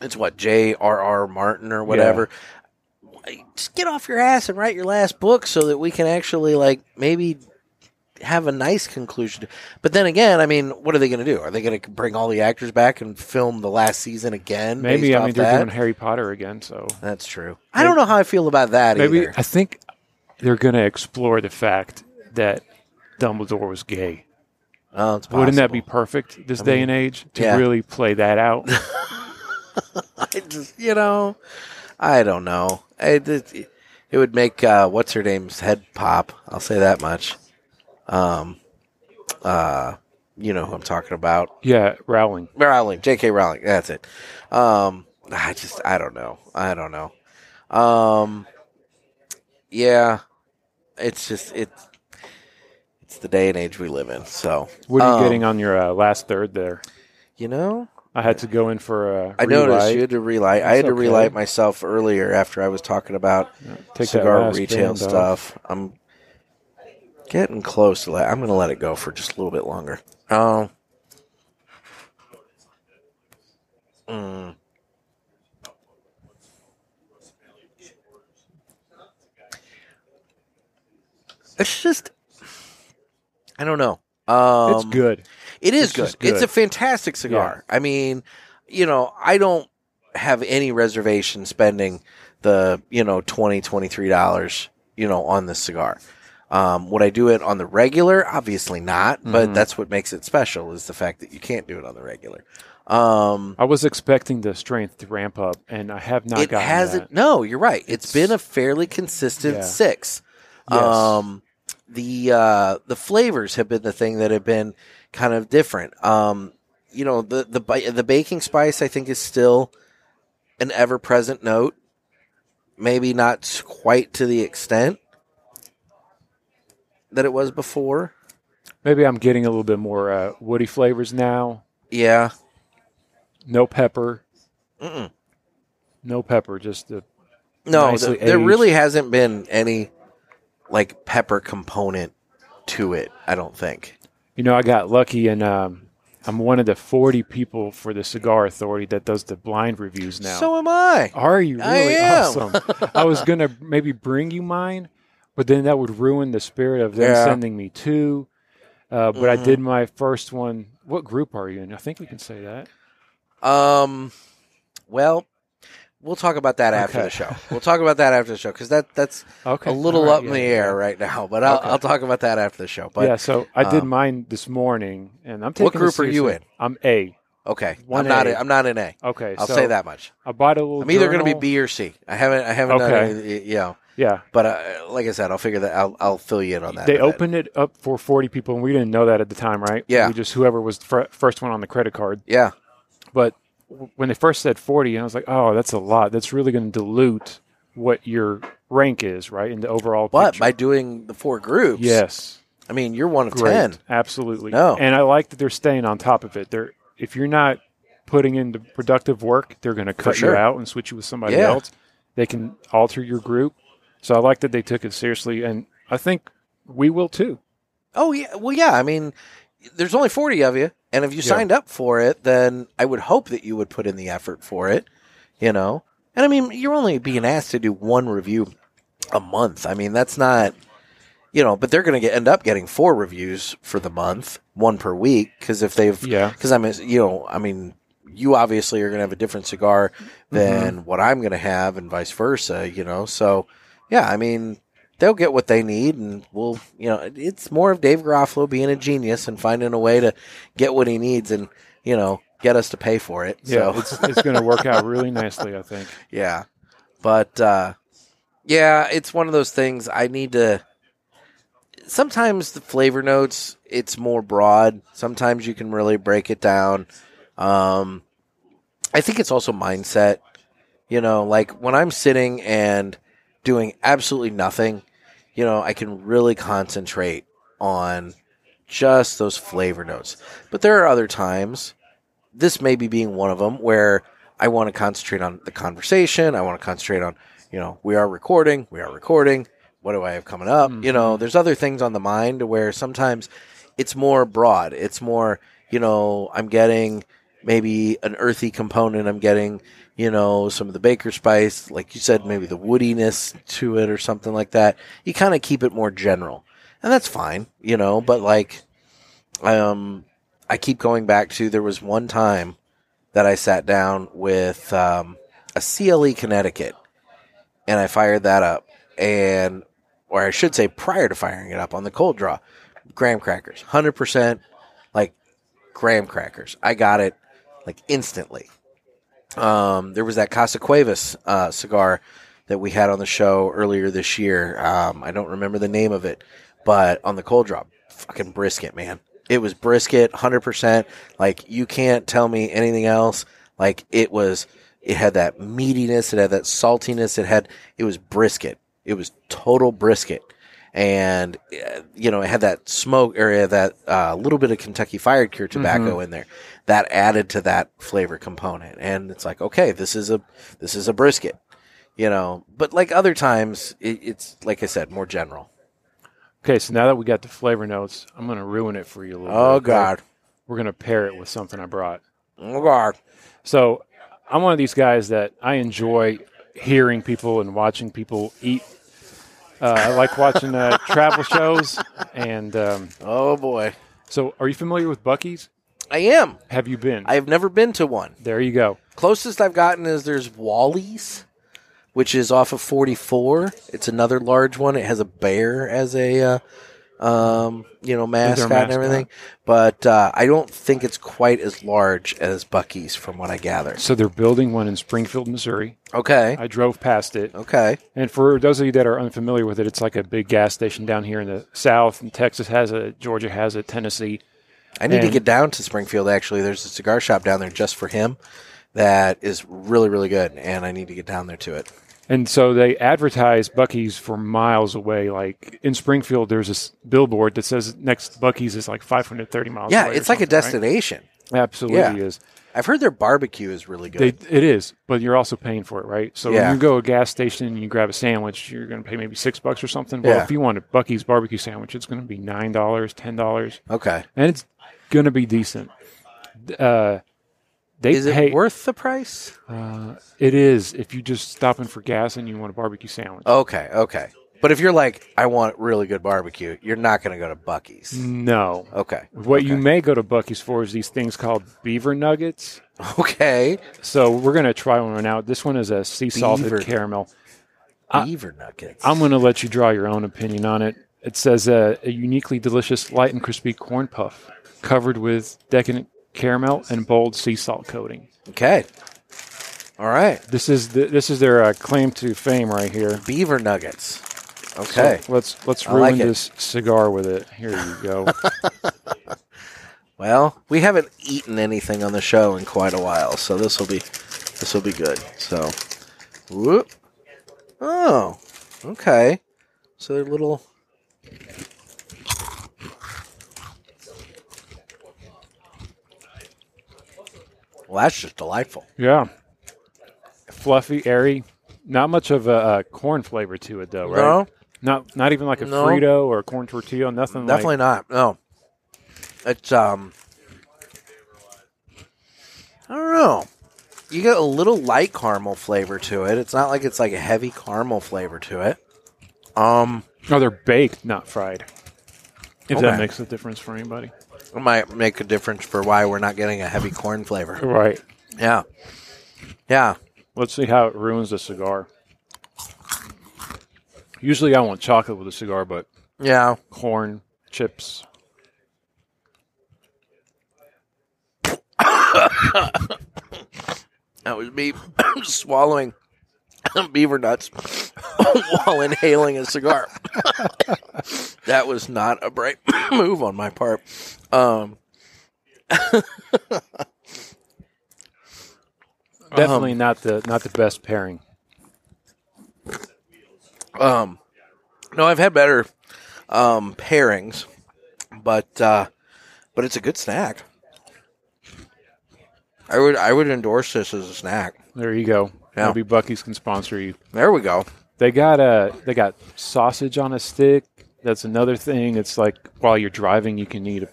it's what J.R.R. Martin or whatever. Just get off your ass and write your last book so that we can actually like maybe have a nice conclusion. But then again, I mean, what are they going to do? Are they going to bring all the actors back and film the last season again? Maybe I mean they're that? doing Harry Potter again, so That's true. I don't know how I feel about that maybe either. I think they're going to explore the fact that Dumbledore was gay. Oh, it's Wouldn't that be perfect this day and age to yeah. really play that out? I just, you know, I don't know. It, it, it would make uh, what's her name's head pop. I'll say that much. Um, uh, you know who I'm talking about. yeah, Rowling. Rowling, J.K. Rowling. That's it. Um, I just, I don't know. I don't know. Um, yeah, it's just it's it's the day and age we live in. So, What are you um, getting on your uh, last third there? You know, I had to go in for a. I noticed relight. you had to relight. I had to okay. relight myself earlier after I was talking about Take cigar retail band off. stuff. I'm getting close to that. I'm going to let it go for just a little bit longer. Oh. Mm. It's just, I don't know. Um, It's good. It is It's good. good. It's a fantastic cigar. I mean, you know, I don't have any reservation spending the, you know, 20 dollars, you know, on this cigar. Um, would I do it on the regular? Obviously not, Mm-hmm. but that's what makes it special is the fact that you can't do it on the regular. Um, I was expecting the strength to ramp up, and I have not it gotten hasn't. that. No, you're right. it's It's- been a fairly consistent Yeah. six. Yes. Um, the uh, the flavors have been the thing that have been kind of different. Um, you know, the the the baking spice I think is still an ever present note. Maybe not quite to the extent that it was before. Maybe I'm getting a little bit more uh, woody flavors now. Yeah. No pepper. Mm-mm. No pepper. Just the No, there really hasn't been any like pepper component to it. I don't think. You know, I got lucky, and um, I'm one of the 40 people for the Cigar Authority that does the blind reviews now. So am I. Are you I really am. awesome? I was gonna maybe bring you mine, but then that would ruin the spirit of them Yeah. sending me two. Uh, but I Mhm. did my first one. What group are you in? I think we can say that. Um, well, we'll talk about that after the show. We'll talk about that after the show because that that's Okay, a little right, up in yeah, the yeah. air right now. But I'll, Okay. I'll talk about that after the show. But yeah, so I did um, mine this morning, and I'm taking. what group are you in? I'm A. okay, One I'm not. A. A, I'm not in A. Okay, I'll so say that much. I bought a little. I'm either going to be. B or C. I haven't. I haven't done Okay. any, you know. Yeah, But uh, like I said, I'll figure that. I'll I'll fill you in on that. they opened it up for 40 people, and we didn't know that at the time, right? Yeah. we just whoever was the fir- first one on the credit card. Yeah. But w- when they first said 40, I was like, oh, that's a lot. That's really going to dilute what your rank is, right? In the overall But picture. by doing the four groups, yes, I mean you're one of great, ten. absolutely. No. and I like that they're staying on top of it. They're if you're not putting in the productive work, they're going to cut sure. you out and switch you with somebody Yeah. else. They can alter your group. So I like that they took it seriously, and I think we will too. Oh yeah, well yeah. I mean, there's only forty of you, and if you signed up for it, then I would hope that you would put in the effort for it. You know, and I mean, you're only being asked to do one review a month. I mean, that's not, you know, but they're going to get end up getting four reviews for the month, one per week, because if they've, Yeah. because I'm, you know, I mean. You obviously are going to have a different cigar mm-hmm. than what I'm going to have, and vice versa. You know, so yeah. I mean, they'll get what they need, and we'll, you know, it's more of Dave Garofalo being a genius and finding a way to get what he needs, and you know, get us to pay for it. Yeah, so. it's it's going to work out really nicely, I think. Yeah. But uh yeah, it's one of those things I need to sometimes the flavor notes it's more broad. Sometimes you can really break it down. Um I think it's also mindset. You know, like when I'm sitting and doing absolutely nothing, you know, I can really concentrate on just those flavor notes. But there are other times, this maybe being one of them, where I want to concentrate on the conversation. I want to concentrate on, you know, we are recording, we are recording. What do I have coming up? You know, mm-hmm. there's other things on the mind where sometimes it's more broad. It's more, you know, I'm getting maybe an earthy component. I'm getting, you know, some of the baker spice, like you said, maybe the woodiness to it or something like that. You kind of keep it more general. And that's fine, you know, but like, um, I keep going back to there was one time that I sat down with um, a CLE Connecticut and I fired that up and or I should say prior to firing it up on the cold draw graham crackers 100% like graham crackers I got it like instantly um, there was that Casa Cuevas uh, cigar that we had on the show earlier this year. Um, I don't remember the name of it but on the cold draw, fucking brisket man. It was brisket 100% like you can't tell me anything else. Like it was it had that meatiness it had that saltiness it had it was brisket. It was total brisket and uh, you know it had that smoke area that uh, little bit of kentucky fired cure tobacco in there that added to that flavor component and it's like okay this is a this is a brisket you know but like other times it, it's like i said more general Okay, so now that we got the flavor notes, I'm going to ruin it for you a little oh bit. okay? god We're going to pair it with something I brought. oh god So I'm one of these guys that I enjoy hearing people and watching people eat. Uh, I like watching uh, travel shows. And um, oh boy so, are you familiar with Buc-ee's? i am Have you been? i have never been to one there you go. Closest I've gotten is there's Wally's, which is off of 44. It's another large one. It has a bear as a, uh, um, you know, mascot, and everything. But uh, I don't think it's quite as large as Buc-ee's, from what I gather. So, they're building one in Springfield, Missouri. Okay. I drove past it. Okay. And for those of you that are unfamiliar with it, it's like a big gas station down here in the South. And Texas has it, Georgia has it, Tennessee. I need to get down to Springfield. Actually, there's a cigar shop down there just for him that is really, really good, and I need to get down there to it. And so they advertise Buc-ee's for miles away. Like in Springfield, there's this billboard that says next Buc-ee's is like 530 miles Yeah, it's like a something, right? destination. Absolutely Yeah. is. I've heard their barbecue is really They, good. it is, but you're also paying for it, right? So Yeah. when you go to a gas station and you grab a sandwich, you're going to pay maybe six bucks or something. Well, Yeah. if you want a Bucky's barbecue sandwich, it's going to be nine dollars, ten dollars, okay. and it's going to be decent. Uh, they Is it pay, worth the price? Uh, it is if you just stop in for gas and you want a barbecue sandwich. Okay, okay. But if you're like, I want really good barbecue, you're not going to go to Buc-ee's. No. Okay. What you may go to Buc-ee's for is these things called beaver nuggets. Okay. So we're going to try one out. This one is a sea salted Beaver. caramel. I- Beaver nuggets. I'm going to let you draw your own opinion on it. It says uh, a uniquely delicious, light and crispy corn puff covered with decadent caramel and bold sea salt coating. okay. All right. This is the, this is their uh, claim to fame right here. Beaver nuggets. Okay. So let's let's ruin like this cigar with it. Here you go. Well, we haven't eaten anything on the show in quite a while, so this will be this will be good. So, whoop. Oh, okay. So they're little. Well, that's just delightful. yeah, fluffy, airy. Not much of a, a corn flavor to it, though, right? No, Not not even like a No. Frito or a corn tortilla. Nothing. definitely Like, not. No, it's um. I don't know. You get a little light caramel flavor to it. It's not like it's like a heavy caramel flavor to it. Um, no, they're baked, not fried. If Okay. that makes a difference for anybody. It might make a difference for why we're not getting a heavy corn flavor. Right. Yeah, yeah. Let's see how it ruins the cigar. Usually I want chocolate with a cigar, but Yeah. corn, chips. That was me swallowing beaver nuts while inhaling a cigar. that was not a bright move on my part. Um, Definitely not the not the best pairing. um, no, I've had better um, pairings, but uh, but it's a good snack. I would I would endorse this as a snack. There you go. Yeah. Maybe Buc-ee's can sponsor you. There we go. They got a they got sausage on a stick. That's another thing. It's like while you're driving, you can eat a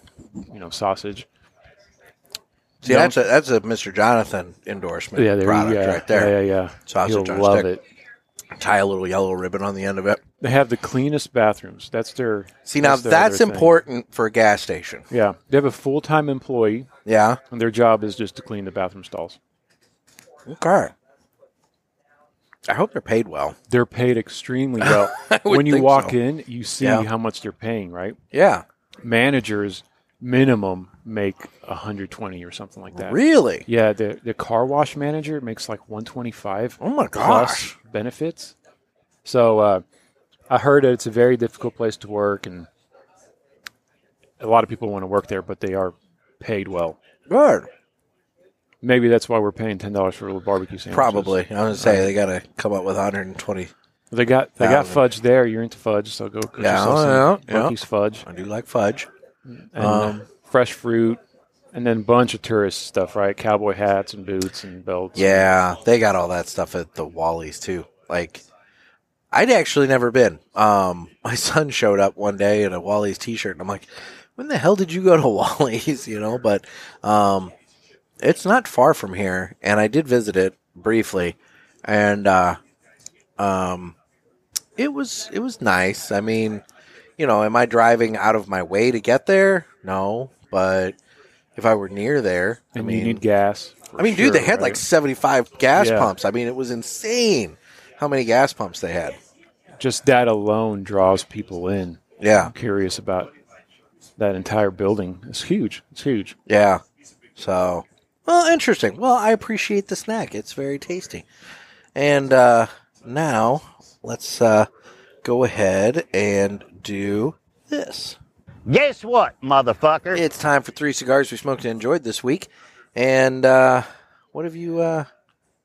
you know sausage. See, Don't- that's a that's a Mr. Jonathan endorsement Yeah, there product go. right there. Yeah, yeah, yeah. Sausage You'll on a love stick. it. Tie a little yellow ribbon on the end of it. They have the cleanest bathrooms. That's their. See, now their that's other thing. important for a gas station. Yeah, they have a full time employee, Yeah. and their job is just to clean the bathroom stalls. Okay. I hope they're paid well. They're paid extremely well. When you walk so. in, you see Yeah. how much they're paying. Right, Yeah. managers minimum make 120 or something like that. Really? Yeah, the the car wash manager makes like 125 Oh my plus gosh. benefits. So uh, I heard that it's a very difficult place to work, and a lot of people want to work there, but they are paid well. Good. Maybe that's why we're paying ten dollars for a little barbecue sandwich. Probably. I was gonna say they got to come up with 120. They got they got fudge there. You're into fudge, so go get Yeah, yourself some yeah, yeah. Fudge I do like fudge. and Um, uh, fresh fruit, and then a bunch of tourist stuff, right? Cowboy hats and boots and belts. Yeah, they got all that stuff at the Wally's too. Like, I'd actually never been. Um, my son showed up one day in a Wally's T-shirt, and I'm like, "When the hell did you go to Wally's?" You know, but um, it's not far from here, and I did visit it briefly, and uh, um, it was it was nice. I mean, you know, am I driving out of my way to get there? No, but if I were near there, and I mean, you need gas. I mean, dude, they sure, had like 75 gas Yeah. pumps. I mean, it was insane how many gas pumps they had. just that alone draws people in. Yeah, I'm curious about that entire building. It's huge. It's huge. yeah. So, well, interesting. Well, I appreciate the snack. It's very tasty. And uh, now let's uh, go ahead and do this. Guess what, motherfucker? It's time for three cigars we smoked and enjoyed this week. And uh, what have you? Uh,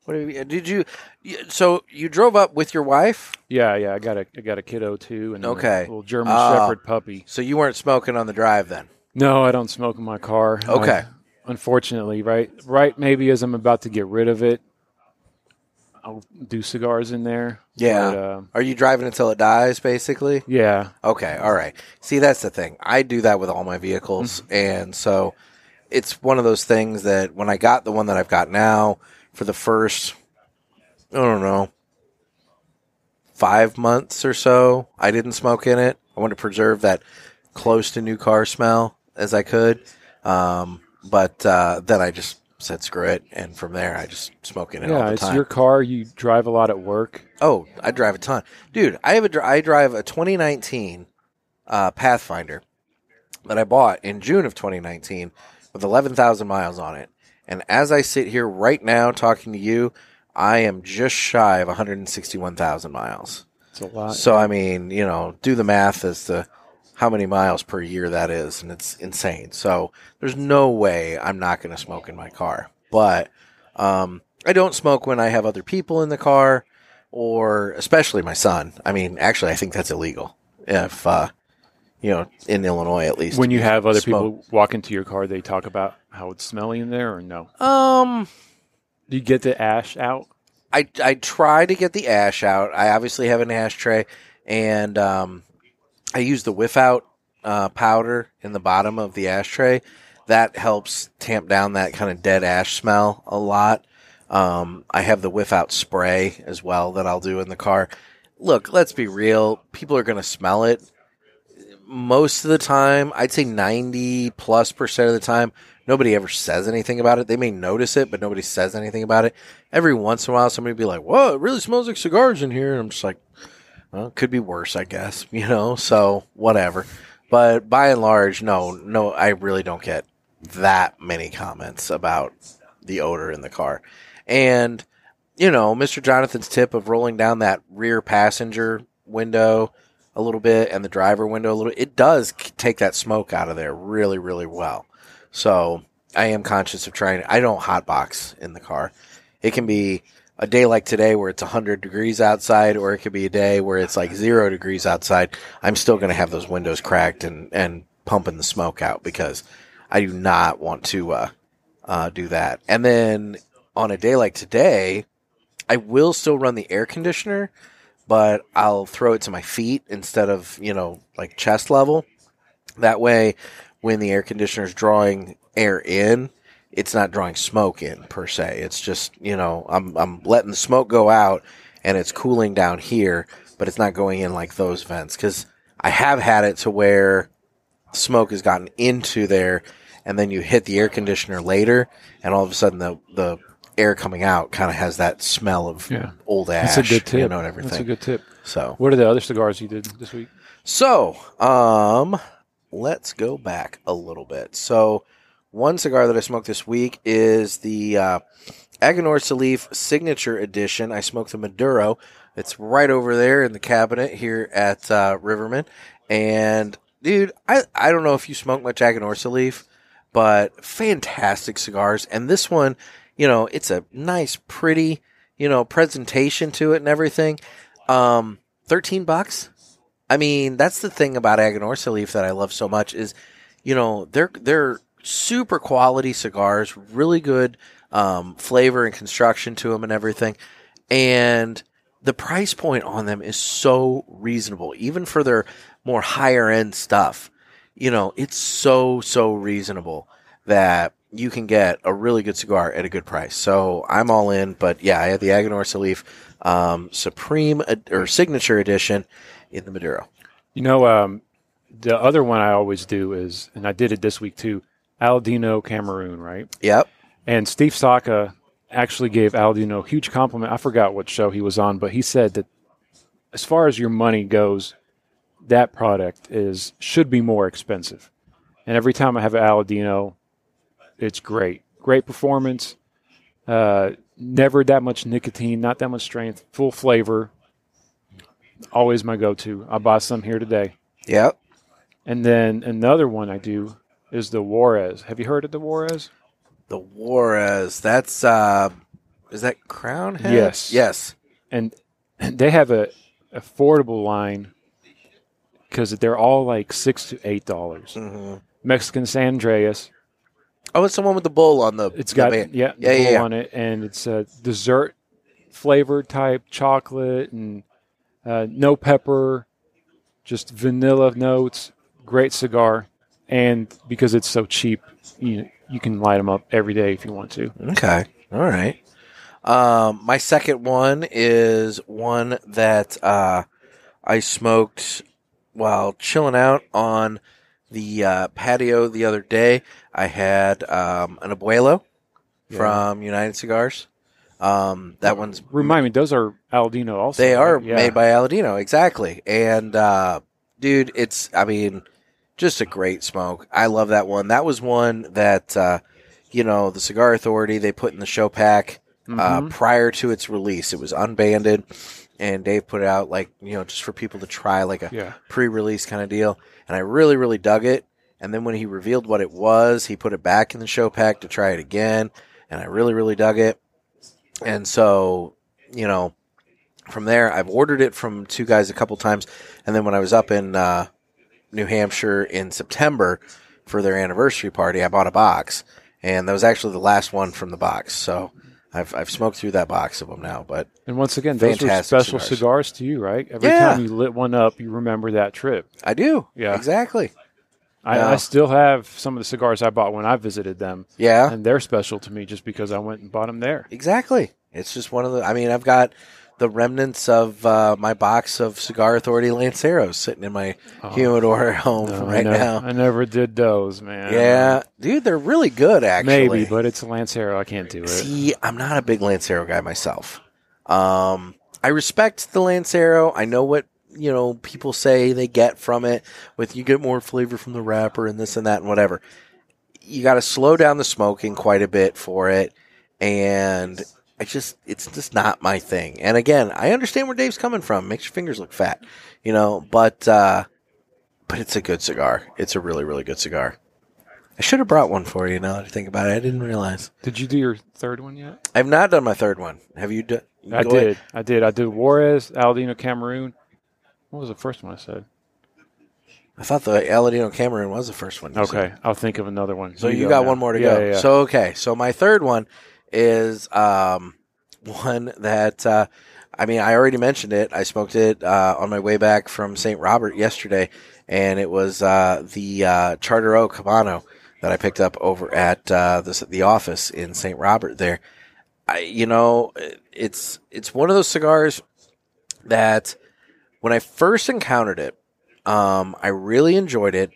what have you? Did you? you- So you drove up with your wife? Yeah, yeah. I got a I got a kiddo too, and Okay. a little German Ah. Shepherd puppy. So you weren't smoking on the drive then? No, I don't smoke in my car. Okay. I- unfortunately, right, right. Maybe as I'm about to get rid of it, I'll do cigars in there. Yeah. But, um, Are you driving until it dies, basically? yeah. Okay, all right. See, that's the thing. I do that with all my vehicles, and so it's one of those things that when I got the one that I've got now for the first, I don't know, five months or so, I didn't smoke in it. I wanted to preserve that close to new car smell as I could, um, but uh, then I just said screw it, and from there I just smoke in it all Yeah, the it's time. your car. You drive a lot at work. Oh, I drive a ton, dude. I have a I drive a 2019 uh, Pathfinder that I bought in June of 2019 with 11,000 miles on it. And as I sit here right now talking to you, I am just shy of 161,000 miles. It's a lot. So I mean, you know, do the math as to how many miles per year that is, and it's insane. So there's no way I'm not going to smoke in my car. But um, I don't smoke when I have other people in the car, or especially my son. I mean, actually, I think that's illegal. If uh, you know, in Illinois at least. when you have other smoke. people walk into your car, they talk about how it's smelly in there, or no? um. Do you get the ash out? I I try to get the ash out. I obviously have an ashtray, and um, I use the whiff out uh, powder in the bottom of the ashtray. That helps tamp down that kind of dead ash smell a lot. Um, I have the whiff out spray as well that I'll do in the car. Look, let's be real. People are going to smell it most of the time. I'd say 90 plus percent of the time. Nobody ever says anything about it. They may notice it, but nobody says anything about it. Every once in a while, somebody be like, "Whoa, it really smells like cigars in here." And I'm just like, Well, it could be worse, I guess. You know, so whatever. But by and large, no, no, I really don't get that many comments about the odor in the car. And you know, Mr. Jonathan's tip of rolling down that rear passenger window a little bit and the driver window a little, it does take that smoke out of there really, really well. So I am conscious of trying. I don't hotbox in the car. It can be a day like today where it's 100 degrees outside, or it could be a day where it's like zero degrees outside. I'm still going to have those windows cracked and, and pumping the smoke out because I do not want to uh, uh, do that. And then on a day like today, I will still run the air conditioner, but I'll throw it to my feet instead of, you know, like chest level. That way, when the air conditioner is drawing air in, it's not drawing smoke in per se. It's just, you know, I'm, I'm letting the smoke go out and it's cooling down here, but it's not going in like those vents. Cause I have had it to where smoke has gotten into there and then you hit the air conditioner later and all of a sudden the, the air coming out kind of has that smell of Yeah. old ash, That's a good tip. you know, and everything. That's a good tip. so, What are the other cigars you did this week? so, um, let's go back a little bit. So, one cigar that I smoked this week is the uh, Aganorsa Leaf Signature Edition. I smoked the Maduro. It's right over there in the cabinet here at uh, Rivermen. And, dude, I, I don't know if you smoke much Aganorsa Leaf, but fantastic cigars. And this one, you know, it's a nice, pretty, you know, presentation to it and everything. Um, 13 bucks. I mean, that's the thing about Aganorsa Leaf that I love so much is, you know, they're they're super quality cigars, really good um, flavor and construction to them and everything, and the price point on them is so reasonable, even for their more higher end stuff. You know, it's so so reasonable that you can get a really good cigar at a good price. So I'm all in. But yeah, I had the Aganorsa Leaf um, Supreme or Signature Edition in the Maduro. You know, um, the other one I always do is, and I did it this week too, Aladino Cameroon, right? Yep. And Steve Saka actually gave Aladino a huge compliment. I forgot what show he was on, but he said that as far as your money goes, that product is should be more expensive. And every time I have Aladino, it's great. Great performance. Uh, never that much nicotine, not that much strength, full flavor. Always my go-to. I bought some here today. Yep. And then another one I do is the Juarez. Have you heard of the Juarez? The Juarez. That's uh is that Crown Head? Yes. Yes. and they have a affordable line because they're all like six to eight dollars. hmm Mexican San Andrés, Oh, it's the one with the bull on the. it's the got band. yeah, Yeah, yeah, bull yeah. on it, and it's a dessert flavored type chocolate and uh, no pepper, just vanilla notes. Great cigar, and because it's so cheap, you you can light them up every day if you want to. Okay. All right. Um, my second one is one that uh, I smoked while chilling out on the uh, patio the other day. I had um, an Abuelo from United Cigars. Um, that one's Remind me, those are Aladino also. They are? Yeah. made by Aladino, exactly. And uh, dude, it's I mean, just a great smoke. I love that one. That was one that uh, you know the Cigar Authority they put in the show pack uh, Mhm. prior to its release. It was unbanded, and Dave put it out like you know just for people to try like a Yeah. pre-release kind of deal. And I really, really dug it. And then when he revealed what it was, he put it back in the show pack to try it again. And I really, really dug it. And so, you know, from there, I've ordered it from two guys a couple times. And then when I was up in uh, New Hampshire in September for their anniversary party, I bought a box. And that was actually the last one from the box. So I've, I've smoked through that box of them now. But And once again, those were special cigars. cigars. to you, right? Every Yeah. time you lit one up, you remember that trip. I do. Yeah. Exactly. I, Yeah. I still have some of the cigars I bought when I visited them, Yeah. and they're special to me just because I went and bought them there. Exactly. It's just one of the. I mean, I've got the remnants of uh, my box of Cigar Authority Lanceros sitting in my humidor at home Oh. No, right I never, now. I never did those, man. Yeah, dude, they're really good. Actually, maybe, but it's a Lancero. I can't do it. see, I'm not a big Lancero guy myself. Um, I respect the Lancero. I know what you know people say they get from it with you get more flavor from the wrapper and this and that and whatever. You got to slow down the smoking quite a bit for it, and I just it's just not my thing. And again, I understand where Dave's coming from. Makes your fingers look fat, you know, but uh, but it's a good cigar. It's a really really good cigar. I should have brought one for you. Now that I think about it, I didn't realize. Did you do your third one yet? I've not done my third one. Have you done? I did. I did. I did Juarez, Aladino, Cameroon. What was the first one I said? I thought the Aladino Cameroon was the first one. you said. Okay, I'll think of another one. So you go got now. one more to Yeah, go. yeah, yeah. So okay. So my third one is um, one that uh, I mean I already mentioned it. I smoked it uh, on my way back from St. Robert yesterday, and it was uh, the uh, Charter Oak Habano that I picked up over at uh, the the office in St. Robert. There, I you know it's it's one of those cigars that when I first encountered it, um, I really enjoyed it.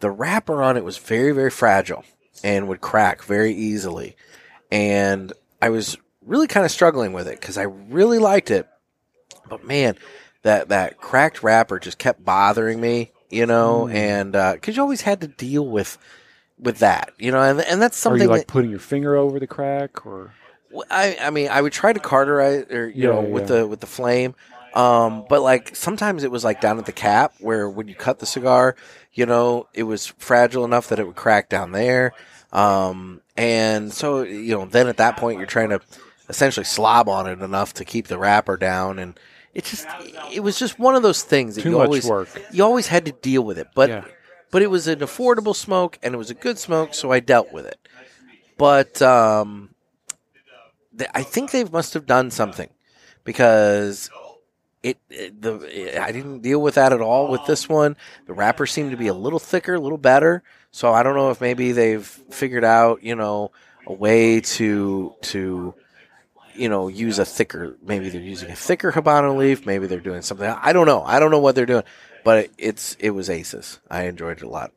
The wrapper on it was very, very fragile and would crack very easily. And I was really kind of struggling with it because I really liked it. But man, that, that cracked wrapper just kept bothering me, you know, Mm. and, uh, cause you always had to deal with, with that, you know, and, and that's Are something you like that, putting your finger over the crack, or I, I mean, I would try to carterize or you Yeah, know with yeah. the with the flame, um, but like sometimes it was like down at the cap where when you cut the cigar, you know, it was fragile enough that it would crack down there, um, and so you know then at that point you're trying to essentially slob on it enough to keep the wrapper down, and it just it was just one of those things that Too you always work. you always had to deal with it, but Yeah. but it was an affordable smoke and it was a good smoke, so I dealt with it, but um th- I think they must have done something because it, it- the it- I didn't deal with that at all with this one. The wrapper seemed to be a little thicker, a little better. So I don't know if maybe they've figured out, you know, a way to to you know use a thicker. Maybe they're using a thicker habano leaf. Maybe they're doing something. I don't know. I don't know what they're doing, but it, it's it was aces. I enjoyed it a lot.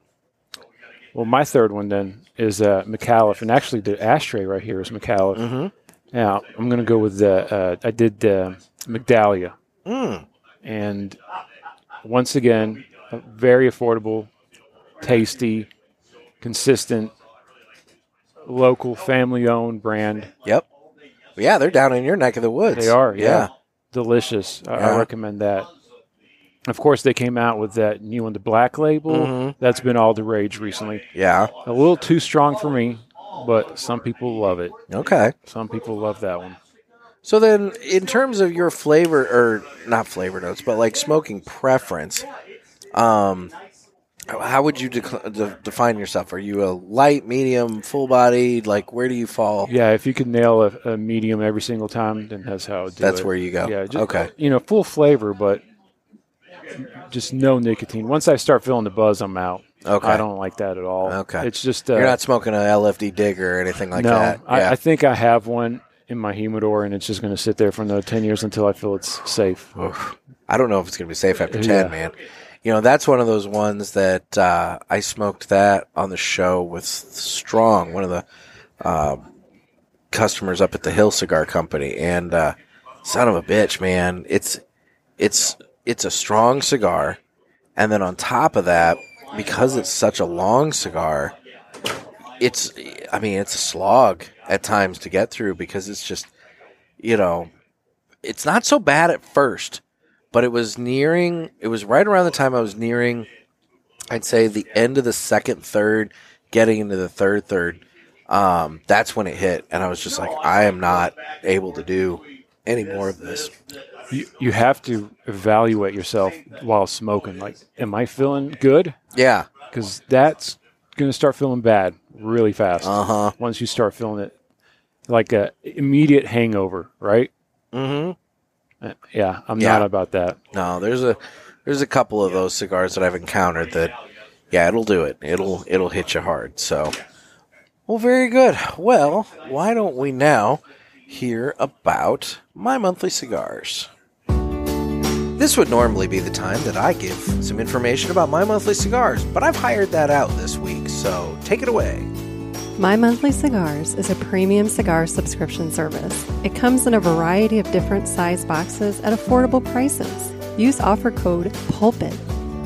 well, my third one then is uh, Micallef, and actually the ashtray right here is Micallef. Mm-hmm. Now I'm going to go with the. Uh, I did uh, Magdalia, Mm. and once again, very affordable, tasty, consistent, local, family-owned brand. Yep. Yeah, they're down in your neck of the woods. They are, yeah. Delicious. I, I recommend that. Of course, they came out with that new one, the black label. Mhm. That's been all the rage recently. Yeah. A little too strong for me, but some people love it. Okay. Some people love that one. So then, in terms of your flavor, or not flavor notes, but like smoking preference, um, how would you dec- de- define yourself? Are you a light, medium, full bodied? Like, where do you fall? Yeah, if you could nail a, a medium every single time, then that's how I would do That's it. where you go. Yeah, just, Okay. You know, full flavor, but just no nicotine. Once I start feeling the buzz, I'm out. Okay. I don't like that at all. Okay. It's just uh, You're not smoking an LFD digger or anything like no. that. I, Yeah. I think I have one in my humidor, and it's just going to sit there for another ten years until I feel it's safe. Oof. I don't know if it's going to be safe after 10, Yeah. man. You know, that's one of those ones that uh, I smoked that on the show with Strong, one of the uh, customers up at the Hill Cigar Company. And uh, son of a bitch, man, it's it's it's a strong cigar. And then on top of that, because it's such a long cigar, it's I mean, it's a slog at times to get through because it's just you know, it's not so bad at first, but it was nearing, it was right around the time I was nearing, I'd say the end of the second third, getting into the third third. Um, that's when it hit. And I was just like, I am not able to do any more of this. You, you have to evaluate yourself while smoking. Like, am I feeling good? Yeah. Because that's going to start feeling bad really fast. Uh huh. Once you start feeling it, like a immediate hangover, right? Mm Uh, Yeah, I'm Yeah. not about that. No, there's a, there's a couple of those cigars that I've encountered that, yeah, it'll do it. It'll, it'll hit you hard. So, well, very good. Well, why don't we now hear about my monthly cigars? This would normally be the time that I give some information about my monthly cigars, but I've hired that out this week, so take it away. My Monthly Cigars is a premium cigar subscription service. It comes in a variety of different size boxes at affordable prices. Use offer code PULPIT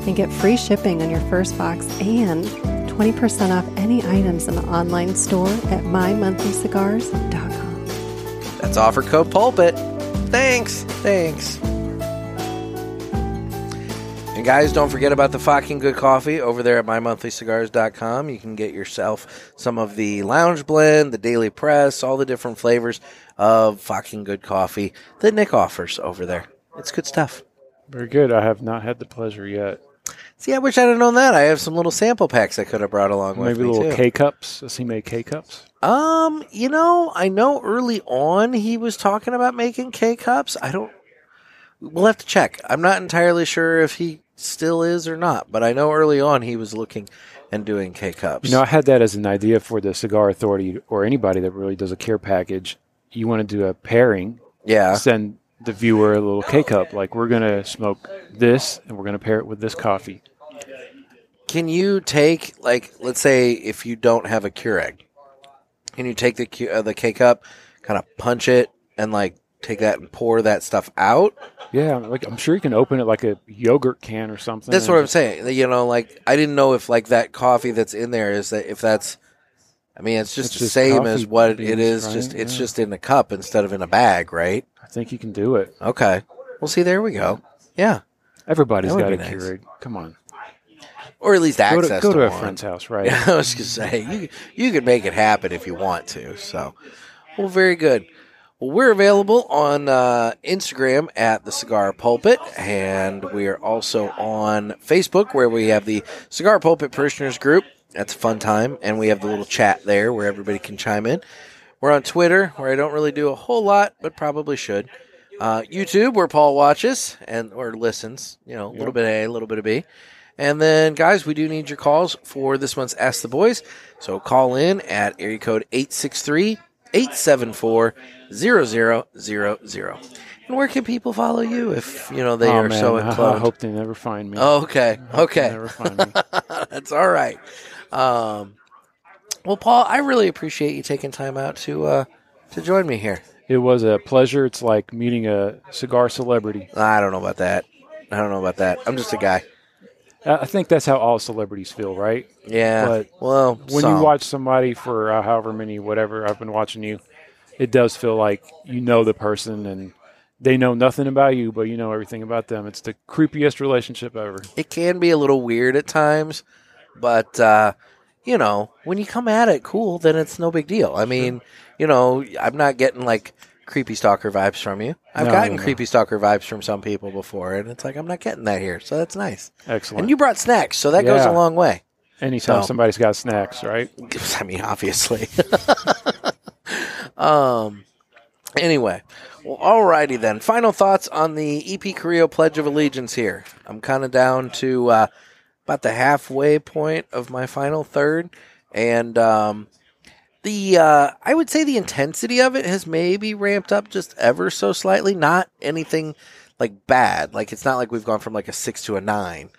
and get free shipping on your first box and 20% off any items in the online store at mymonthlycigars.com. That's offer code pulpit. Thanks. Thanks. Guys, don't forget about the fucking good coffee over there at mymonthlycigars.com. You can get yourself some of the lounge blend, the daily press, all the different flavors of fucking good coffee that Nick offers over there. It's good stuff. Very good. I have not had the pleasure yet. See, I wish I'd have known that. I have some little sample packs I could have brought along with me. Maybe little too. K cups. Does he make K cups? Um, you know, I know early on he was talking about making K cups. I don't. We'll have to check. I'm not entirely sure if he still is or not, but I know early on he was looking and doing K cups. You know, I had that as an idea for the Cigar Authority or anybody that really does a care package. You want to do a pairing, yeah, send the viewer a little K cup. Like, we're going to smoke this and we're going to pair it with this coffee. can you take like, let's say if you don't have a Keurig, can you take the uh, the K cup, kind of punch it, and like take that and pour that stuff out? Yeah, like I'm sure you can open it like a yogurt can or something. That's what I'm saying. You know, like I didn't know if like that coffee that's in there is that if that's. I mean, it's just It's the just same as what it beans, is. right? Just it's Yeah. just in a cup instead of in a bag, right? I think you can do it. Okay. Well, see, there we go. Yeah, Everybody's got a nice. Keurig. Come on, or at least go access to, go to a one. friend's house, right? I was gonna say you you can make it happen if you want to. So, well, very good. Well, we're available on uh, Instagram at the Cigar Pulpit, and we are also on Facebook where we have the Cigar Pulpit Parishioners Group. That's a fun time, and we have the little chat there where everybody can chime in. We're on Twitter where I don't really do a whole lot, but probably should. Uh, YouTube where Paul watches and or listens. You know, a little bit of A, a little bit of B. And then, guys, we do need your calls for this month's Ask the Boys. So call in at area code 863 874 0000. And where can people follow you if, you know, they oh, are man, so I- I hope they never find me. Oh, okay. Okay. Never find me. That's all right. Um, well, Paul, I really appreciate you taking time out to uh, to join me here. It was a pleasure. It's like meeting a cigar celebrity. I don't know about that. I don't know about that. I'm just a guy. I think that's how all celebrities feel, right? Yeah. But well, When some. you watch somebody for uh, however many, whatever I've been watching you, it does feel like you know the person and they know nothing about you, but you know everything about them. It's the creepiest relationship ever. it can be a little weird at times, but uh, you know, when you come at it cool, then it's no big deal. I mean, you know, I'm not getting like creepy stalker vibes from you. I've No, gotten no, no. creepy stalker vibes from some people before, and it's like I'm not getting that here, so that's nice. Excellent. And you brought snacks, so that goes a long way. Anytime So- somebody's got snacks, right? I mean, obviously. um. Anyway, well, alrighty then. Final thoughts on the EP Carrillo Pledge of Allegiance here. I'm kind of down to uh, about the halfway point of my final third, and um, the uh, I would say the intensity of it has maybe ramped up just ever so slightly. Not anything like bad. Like it's not like we've gone from like a six to a nine.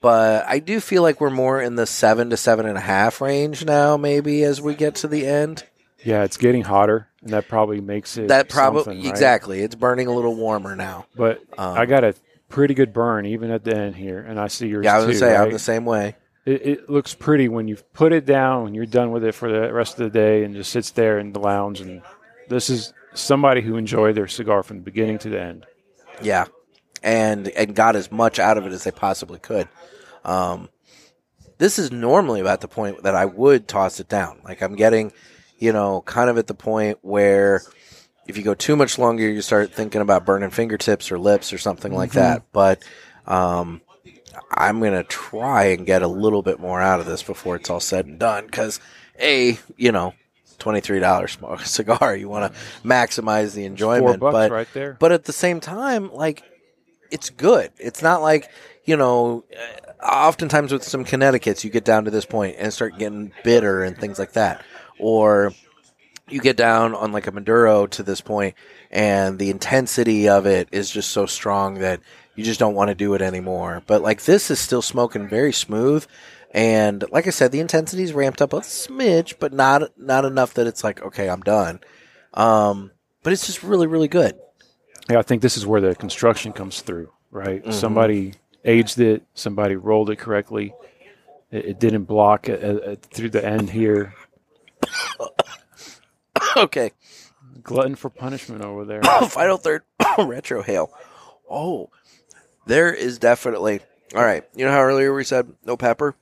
But I do feel like we're more in the seven to seven and a half range now, maybe as we get to the end. Yeah, it's getting hotter, and that probably makes it. That probably right? exactly. It's burning a little warmer now. But Um, I got a pretty good burn even at the end here, and I see yours Yeah, I was too. gonna say I'm the same way. It, it looks pretty when you've put it down when you're done with it for the rest of the day and just sits there in the lounge and this is somebody who enjoyed their cigar from the beginning to the end Yeah, and and got as much out of it as they possibly could. Um, this is normally about the point that I would toss it down. Like I'm getting, you know, kind of at the point where if you go too much longer, you start thinking about burning fingertips or lips or something like that. But um, I'm gonna try and get a little bit more out of this before it's all said and done. Because a, you know, twenty three dollars smoke cigar, you want to maximize the enjoyment. but right there but at the same time, like it's good. It's not like you know. uh, Oftentimes with some Connecticut's, you get down to this point and start getting bitter and things like that, or you get down on like a Maduro to this point, and the intensity of it is just so strong that you just don't want to do it anymore. But like this is still smoking very smooth, and like I said, the intensity's ramped up a smidge, but not not enough that it's like okay, I'm done. Um, but it's just really really good. yeah i think this is where the construction comes through right? Somebody aged it, somebody rolled it correctly. It, it didn't block uh, uh, through the end here. okay. Glutton for punishment over there. Final third retrohale. Oh, there is definitely. All right. You know how earlier we said no pepper?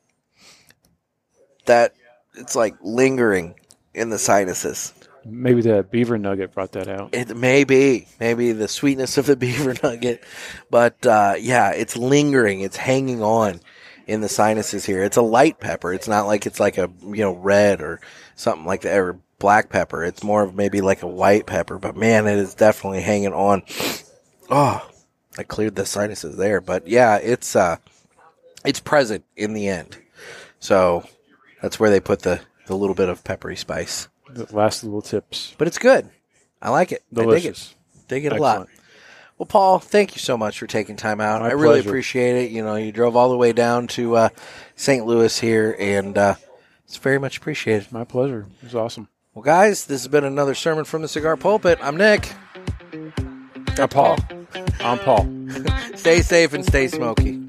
That it's like lingering in the sinuses. Maybe the beaver nugget brought that out. It may be, maybe the sweetness of the beaver nugget, but uh, yeah, it's lingering. It's hanging on in the sinuses here. It's a light pepper. It's not like it's like a you know red or something like that or black pepper. It's more of maybe like a white pepper. But man, it is definitely hanging on. Oh, I cleared the sinuses there, but yeah, it's uh, it's present in the end. So that's where they put the the little bit of peppery spice. The last little tips. But it's good. I like it. I dig it. Delicious. Dig it a lot. Well, Paul, thank you so much for taking time out. My I really pleasure. appreciate it. You know, you drove all the way down to uh, St. Louis here, and uh, it's very much appreciated. My pleasure. It was awesome. Well, guys, this has been another sermon from the Cigar Pulpit. I'm Nick. I'm Paul. I'm Paul. Stay safe and stay smoky.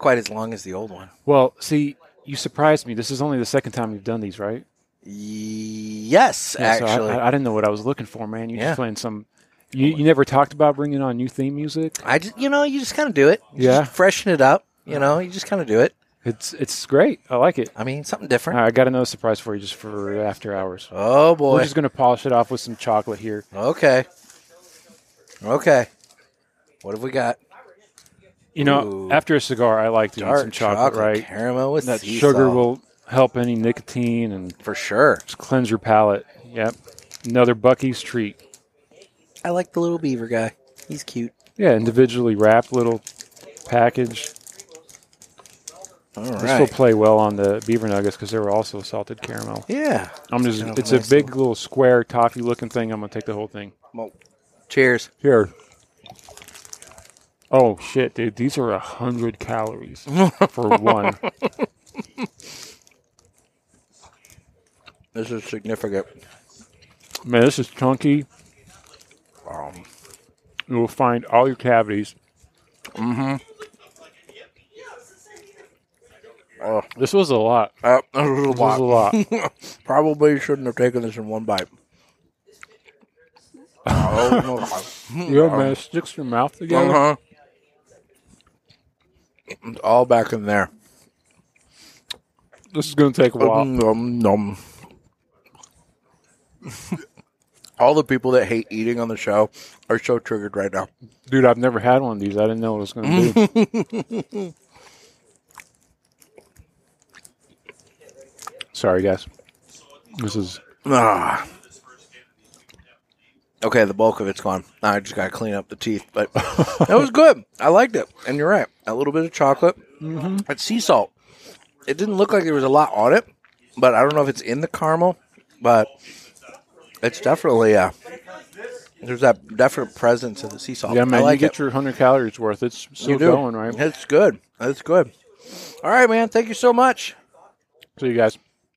Quite as long as the old one. Well, see, you surprised me. This is only the second time you've done these, right? Yes, Yeah, so I- actually. I, I didn't know what I was looking for, man. You Yeah. just playing some. You, you never talked about bringing on new theme music. I just, you know, you just kind of do it. You Yeah. just freshen it up. You know, you just kind of do it. It's it's great. I like it. I mean, something different. All right, I got another surprise for you, just for after hours. Oh boy, We're just gonna polish it off with some chocolate here. Okay. Okay. What have we got? You know, Ooh. after a cigar, I like to eat some chocolate, right? Caramel with That sea sugar salt. will help any nicotine and for sure. just cleanse your palate. Yep. Another Buc-ee's treat. I like the little beaver guy. He's cute. Yeah, individually wrapped little package. All This will play well on the beaver nuggets because they were also salted caramel. yeah. I'm just, kind of it's nice a big little square toffee looking thing. I'm gonna take the whole thing. Well, cheers. Here. Oh shit, dude! These are a hundred calories for one. This is significant. Man, this is chunky. Um, You will find all your cavities. oh, This was a lot. uh, this is a This was a lot. lot. Probably shouldn't have taken this in one bite. oh, yeah, man, it sticks your mouth together. uh-huh. It's all back in there. This is gonna take a while. Nom, nom. All the people that hate eating on the show are so triggered right now. Dude, I've never had one of these. I didn't know what it was gonna be. Sorry, guys. This is Ah. Okay, the bulk of it's gone. Now I just got to clean up the teeth, but that was good. I liked it. And you're right. A little bit of chocolate. Mm-hmm. It's sea salt. It didn't look like there was a lot on it, but I don't know if it's in the caramel, but it's definitely, uh, there's that definite presence of the sea salt. yeah, man. I like you get it. your hundred calories worth. It's still going, right? It's good. It's good. All right, man. Thank you so much. See you guys.